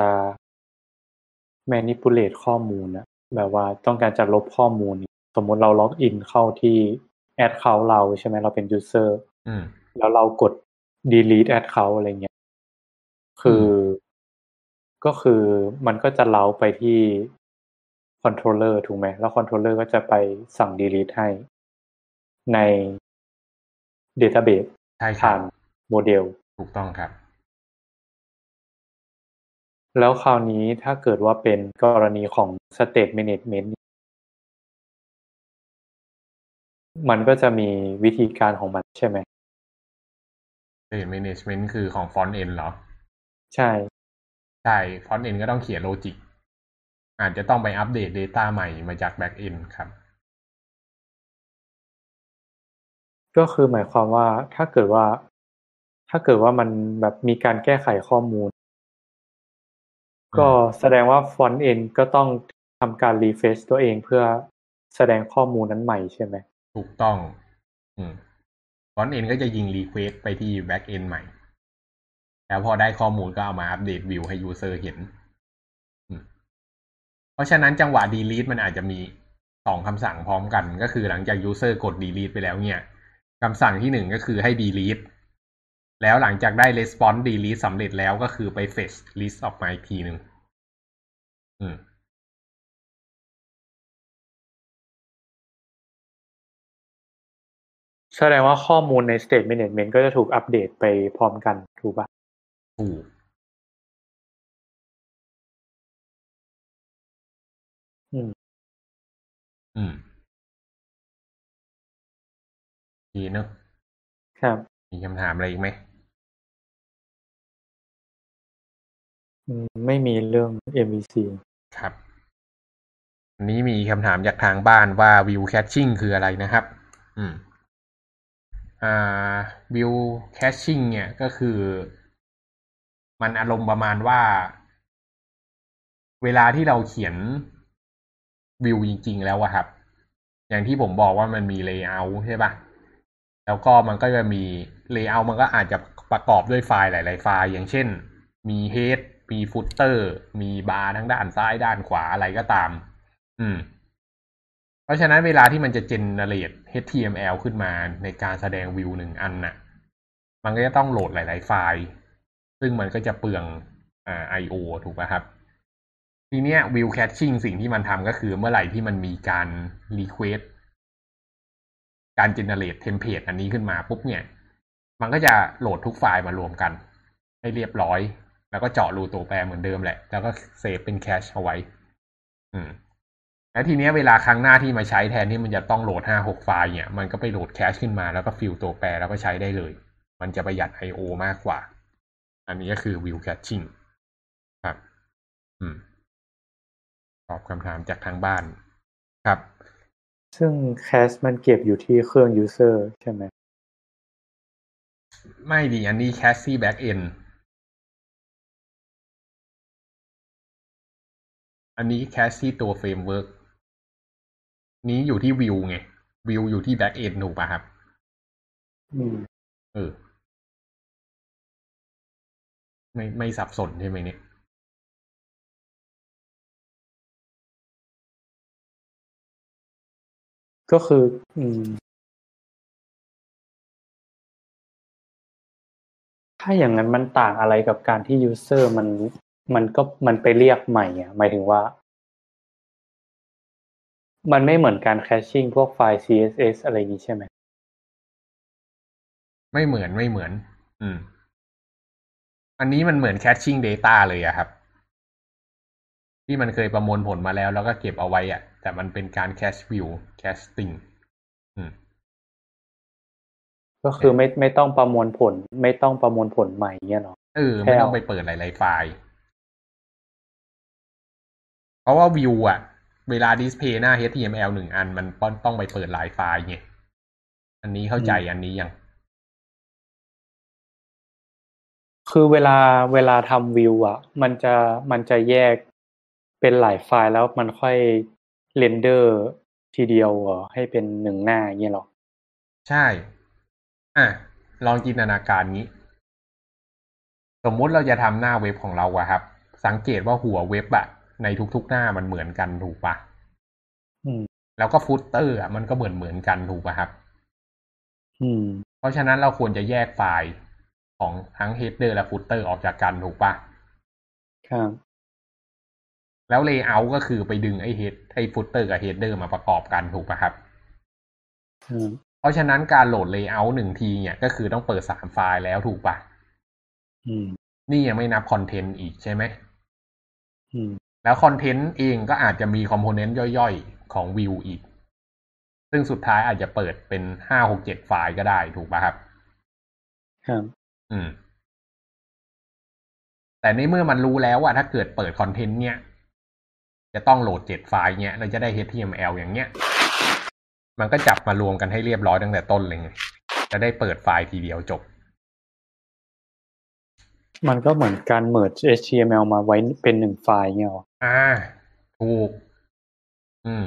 manipulate ข้อมูลนะแบบว่าต้องการจะลบข้อมูล สมมุติเราล็อกอินเข้าที่ account เราใช่ไหมเราเป็น user อืมแล้วเรากด delete account อะไรเงี้ย คืออก็คือมันก็จะเล้าไปที่ controller ถูกไหม แล้ว controller ก็จะไปสั่ง delete ให้ใน database ใช่ครัผ่าบนโมเดล ถูกต้องครับ แล้วคราวนี้ถ้าเกิดว่าเป็นกรณีของ state management มันก็จะมีวิธีการของมันใช่ไหม State Management คือของ Front End เหรอ ใช่ ใช่ Front End ก็ต้องเขียนโลจิก อาจจะต้องไปอัปเดต Data ใหม่มาจาก Back End ครับ ก็คือหมายความว่าถ้าเกิดว่า ถ้าเกิดว่ามันแบบมีการแก้ไขข้อมูล ก็แสดงว่า front end ก็ต้องทำการ refresh ตัวเองเพื่อแสดงข้อมูลนั้นใหม่ใช่ไหม ถูกต้อง อืม Front End ก็จะยิง Request ไปที่ Back End ใหม่ แล้วพอได้ข้อมูลก็เอามาอัปเดตวิวให้ User เห็น เพราะฉะนั้นจังหวะ delete มันอาจจะมีสองคำสั่งพร้อมกัน ก็คือหลังจาก User กด delete ไปแล้วเนี่ยคำสั่งที่หนึ่งก็คือให้ delete แล้วหลังจากได้ response delete สำเร็จแล้วก็คือไป fetch list ออกมาอีกทีหนึ่งอืมแสดงว่าข้อมูลใน state management ก็จะถูกอัปเดตไปพร้อมกันถูกปะถูกอืม อืม ดีเนอะครับ มีคำถามอะไรอีกไหม ไม่มีเรื่อง MVC ครับ อันนี้มีคำถามจากทางบ้านว่า view caching คืออะไรนะครับ อืม อ่า view caching เนี่ยก็คือ มันอารมณ์ประมาณว่า เวลาที่เราเขียนวิวจริง ๆ แล้วอะครับ อย่างที่ผมบอกว่ามันมี layout ใช่ปะแล้วก็มันก็จะมี layout มันก็อาจจะประกอบด้วยไฟล์หลาย ๆ ไฟล์ อย่างเช่น มี head มี footer มีบาร์ทั้งด้านซ้ายด้านขวาอะไรก็ตาม อืม เพราะฉะนั้นเวลาที่มันจะ generate HTML ขึ้นมาในการแสดงวิวหนึ่งอันน่ะ มันก็จะต้องโหลดหลาย ๆ ไฟล์ ซึ่งมันก็จะเปลืองอ่า I/O ถูกป่ะครับ ทีเนี้ย view caching สิ่งที่มันทำก็คือเมื่อไหร่ที่มันมีการ request การ generate template อันนี้ขึ้นมาปุ๊บเนี่ย มันก็จะโหลดทุกไฟล์มารวมกัน ให้เรียบร้อย แล้วก็เจาะรูตัวแปรเหมือนเดิมแหละ แล้วก็ save เป็น cache เอาไว้ อืม แล้วทีเนี้ยเวลาครั้งหน้าที่มาใช้แทนที่มันจะต้องโหลดห้าหกไฟล์เนี่ย มันก็ไปโหลด cache ขึ้นมาแล้วก็ fill ตัวแปรแล้วก็ใช้ได้เลย มันจะประหยัด I/O มากกว่า อันนี้ก็คือ view caching ครับ อืม ตอบคำถามจากทางบ้าน ครับ ซึ่งแคชมันเก็บอยู่ที่เครื่อง user ใช่ไหม ไม่ดีอันนี้ cache ที่ back end อันนี้ cache ที่ตัว framework นี้อยู่ที่ view ไง view อยู่ที่ back end ถูกป่ะครับ อืม เออ ไม่ไม่สับสนใช่ไหมเนี่ยก็คือ อืม ถ้าอย่างนั้นมันต่างอะไรกับการที่ user มัน มันก็มันไปเรียกใหม่อะหมายถึงว่า มันไม่เหมือนการ caching พวกไฟล์ CSS อะไรอย่างนี้ใช่ไหมไม่เหมือนไม่เหมือน อืม อันนี้มันเหมือน caching data เลยอะครับ ที่มันเคยประมวลผลมาแล้ว แล้วก็เก็บเอาไว้อะแต่มันเป็นการ cache view casting อืมก็คือไม่ไม่ต้องประมวลผล ไม่ต้องประมวลผลใหม่เนี่ยเนาะเออไม่ต้องไปเปิดหลายๆไฟล์ เพราะว่า view อะเวลา display หน้า HTML หนึ่งอันมันต้องไปเปิดหลายไฟล์ไงอันนี้เข้าใจอันนี้ยัง คือเวลาเวลาทำวิวอะมันจะมันจะแยกเป็นหลายไฟล์แล้วมันค่อย render ทีเดียวเหรอให้เป็นหนึ่งหน้าอย่างเงี้ยหรอ ใช่ อะ ลองจินตนาการนี้ สมมุติเราจะทำหน้าเว็บของเราอะครับ สังเกตว่าหัวเว็บอะ ในทุกๆหน้ามันเหมือนกันถูกปะอืมแล้วก็ footer อะมันก็เหมือนเหมือนกันถูกปะครับอืมเพราะฉะนั้นเราควรจะแยกไฟล์ของทั้ง header และ footer ออกจากกันถูกปะครับแล้ว layout ก็คือไปดึงไอ้ head ไอ้ footer กับ header มาประกอบกันถูกปะครับอืมเพราะฉะนั้นการโหลด layout หนึ่งทีเนี่ยก็คือต้องเปิดสามไฟล์แล้วถูกปะอืมนี่ยังไม่นับคอนเทนต์อีกใช่ไหมอืม แล้วคอนเทนต์เองก็อาจจะมีคอมโพเนนต์ย่อยๆ ของวิวอีก ซึ่งสุดท้ายอาจจะเปิดเป็นห้าหกเจ็ดไฟล์ก็ได้ถูกปะครับ ครับ อืม แต่ในเมื่อมันรู้แล้วว่าถ้าเกิดเปิดคอนเทนต์เนี่ยจะต้องโหลดเจ็ดไฟล์เนี่ยเราจะได้ HTML อย่างเนี้ย มันก็จับมารวมกันให้เรียบร้อยตั้งแต่ต้นเลยไงจะได้เปิดไฟล์ทีเดียวจบ มันก็เหมือนการ merge HTML มาไว้เป็นหนึ่งไฟล์เงี้ยหรอ อ่า ถูก อืม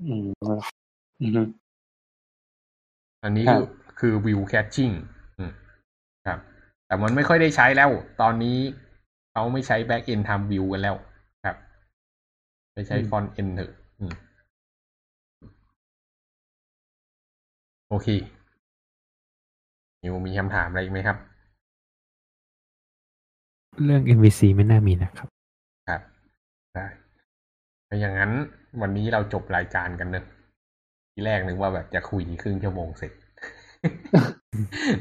อืมอืมอันนี้ครัคืบอคือ view caching อืมครับ แต่มันไม่ค่อยได้ใช้แล้ว ตอนนี้เขาไม่ใช้ back end ทำ view กันแล้ว ครับ ไปใช้ front end เถอะอืมโอเคนิวมีคำถามอะไรอีกไหมครับ เรื่อง MVC ไม่น่ามีนะครับครับ ได้ถ้าอย่างนั้นวันนี้เราจบรายการกันเนอะทีแรกนึกว่าแบบจะคุยครึ่งชั่วโมงเสร็จ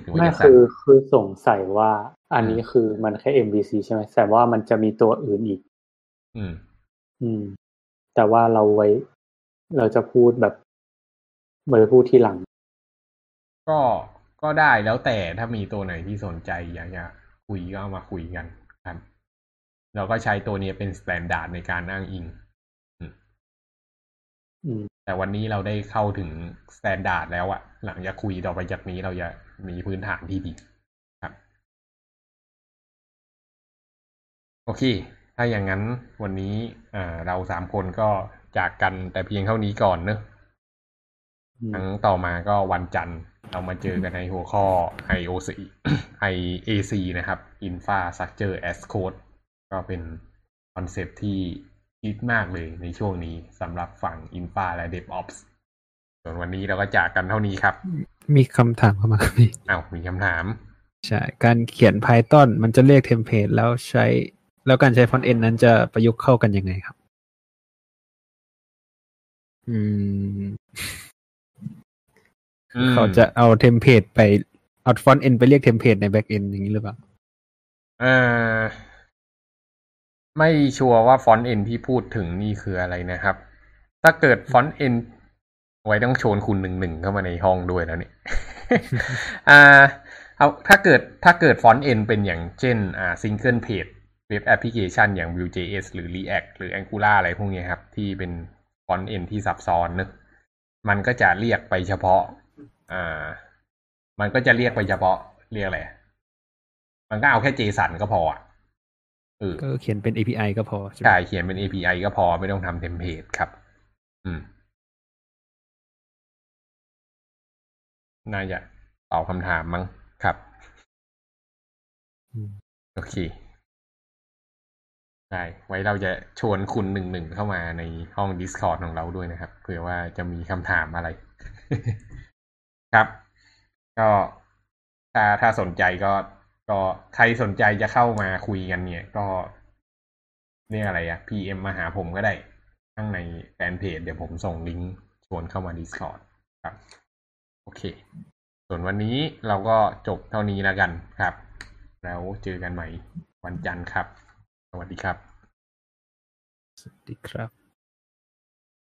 นึกว่าไม่จะสั้นคือคือสงสัยว่า อันนี้คือมันแค่ MVC ใช่ไหมแต่ว่ามันจะมีตัวอื่นอีก อืม อืม แต่ว่าเราไว้ เราจะพูดแบบไว้พูดทีหลัง ก็ก็ได้แล้วแต่ถ้ามีตัวไหนที่สนใจอยากจะคุยก็เอามาคุยกันครับ เราก็ใช้ตัวนี้เป็น standard ในการอ้างอิงอืมแต่วันนี้เราได้เข้าถึง standard แล้วอะหลังจากคุยต่อไปจากนี้เราจะมีพื้นฐานที่ดีครับ โอเค ถ้าอย่างนั้นวันนี้อ่าเราสามคนก็จากกันแต่เพียงเท่านี้ก่อนเนอะอืมครั้งต่อมาก็วันจันทร์ เรามาเจอกันในหัวข้อ IOC IAC นะครับ Infrastructure as Code ก็เป็น concept ที่ฮิตมากเลยในช่วงนี้สำหรับฝั่ง Infra และ DevOps ส่วนวันนี้เราก็จากกันเท่านี้ครับ มีคำถามเข้ามาครับพี่อ้าวมีคำถาม ใช่ การเขียน Python มันจะเรียก template แล้วใช้ แล้วการใช้ frontend นั้นจะประยุกต์เข้ากันยังไงครับ อืมอืมเขาจะเอา template ไปเอา frontend ไปเรียก template ใน backend อย่างนี้หรือเปล่า เอ่อ ไม่ชัวร์ว่า frontend ที่พูดถึงนี่คืออะไรนะครับ ถ้าเกิด frontend ไว้ต้องเชิญคุณหนึ่งหนึ่งเข้ามาในห้องด้วยแล้วเนี่ยอ่าเอาถ้าเกิดถ้าเกิด frontend เป็นอย่างเช่นอ่า single page web application อย่าง Vue.js หรือ React หรือ Angular อะไรพวกนี้ครับ ที่เป็นfront-end ที่ซับซ้อนเนอะมันก็จะเรียกไปเฉพาะ อ่า มันก็จะเรียกไปเฉพาะเรียกอะไร มันก็เอาแค่ JSON ก็พออะเออ ก็เขียนเป็น API ก็พอใช่ไหมใช่เขียนเป็น API ก็พอไม่ต้องทำ template ครับ อืมน่าจะตอบคำถามมั้งครับอืมโอเคได้ไว้เราจะชวนคุณหนึ่งหนึ่งเข้ามาในห้อง Discord ของเราด้วยนะครับเผื่อว่าจะมีคำถามอะไร ครับ ก็ถ้าถ้าสนใจก็ ก็ใครสนใจจะเข้ามาคุยกันเนี่ย ก็เนี่ยอะไรอะ PM มาหาผมก็ได้ ข้างในแฟนเพจเดี๋ยวผมส่งลิงก์ชวนเข้ามา Discord ครับ โอเค ส่วนวันนี้เราก็จบเท่านี้แล้วกันครับ แล้วเจอกันใหม่วันจันทร์ครับ สวัสดีครับ สวัสดีครับ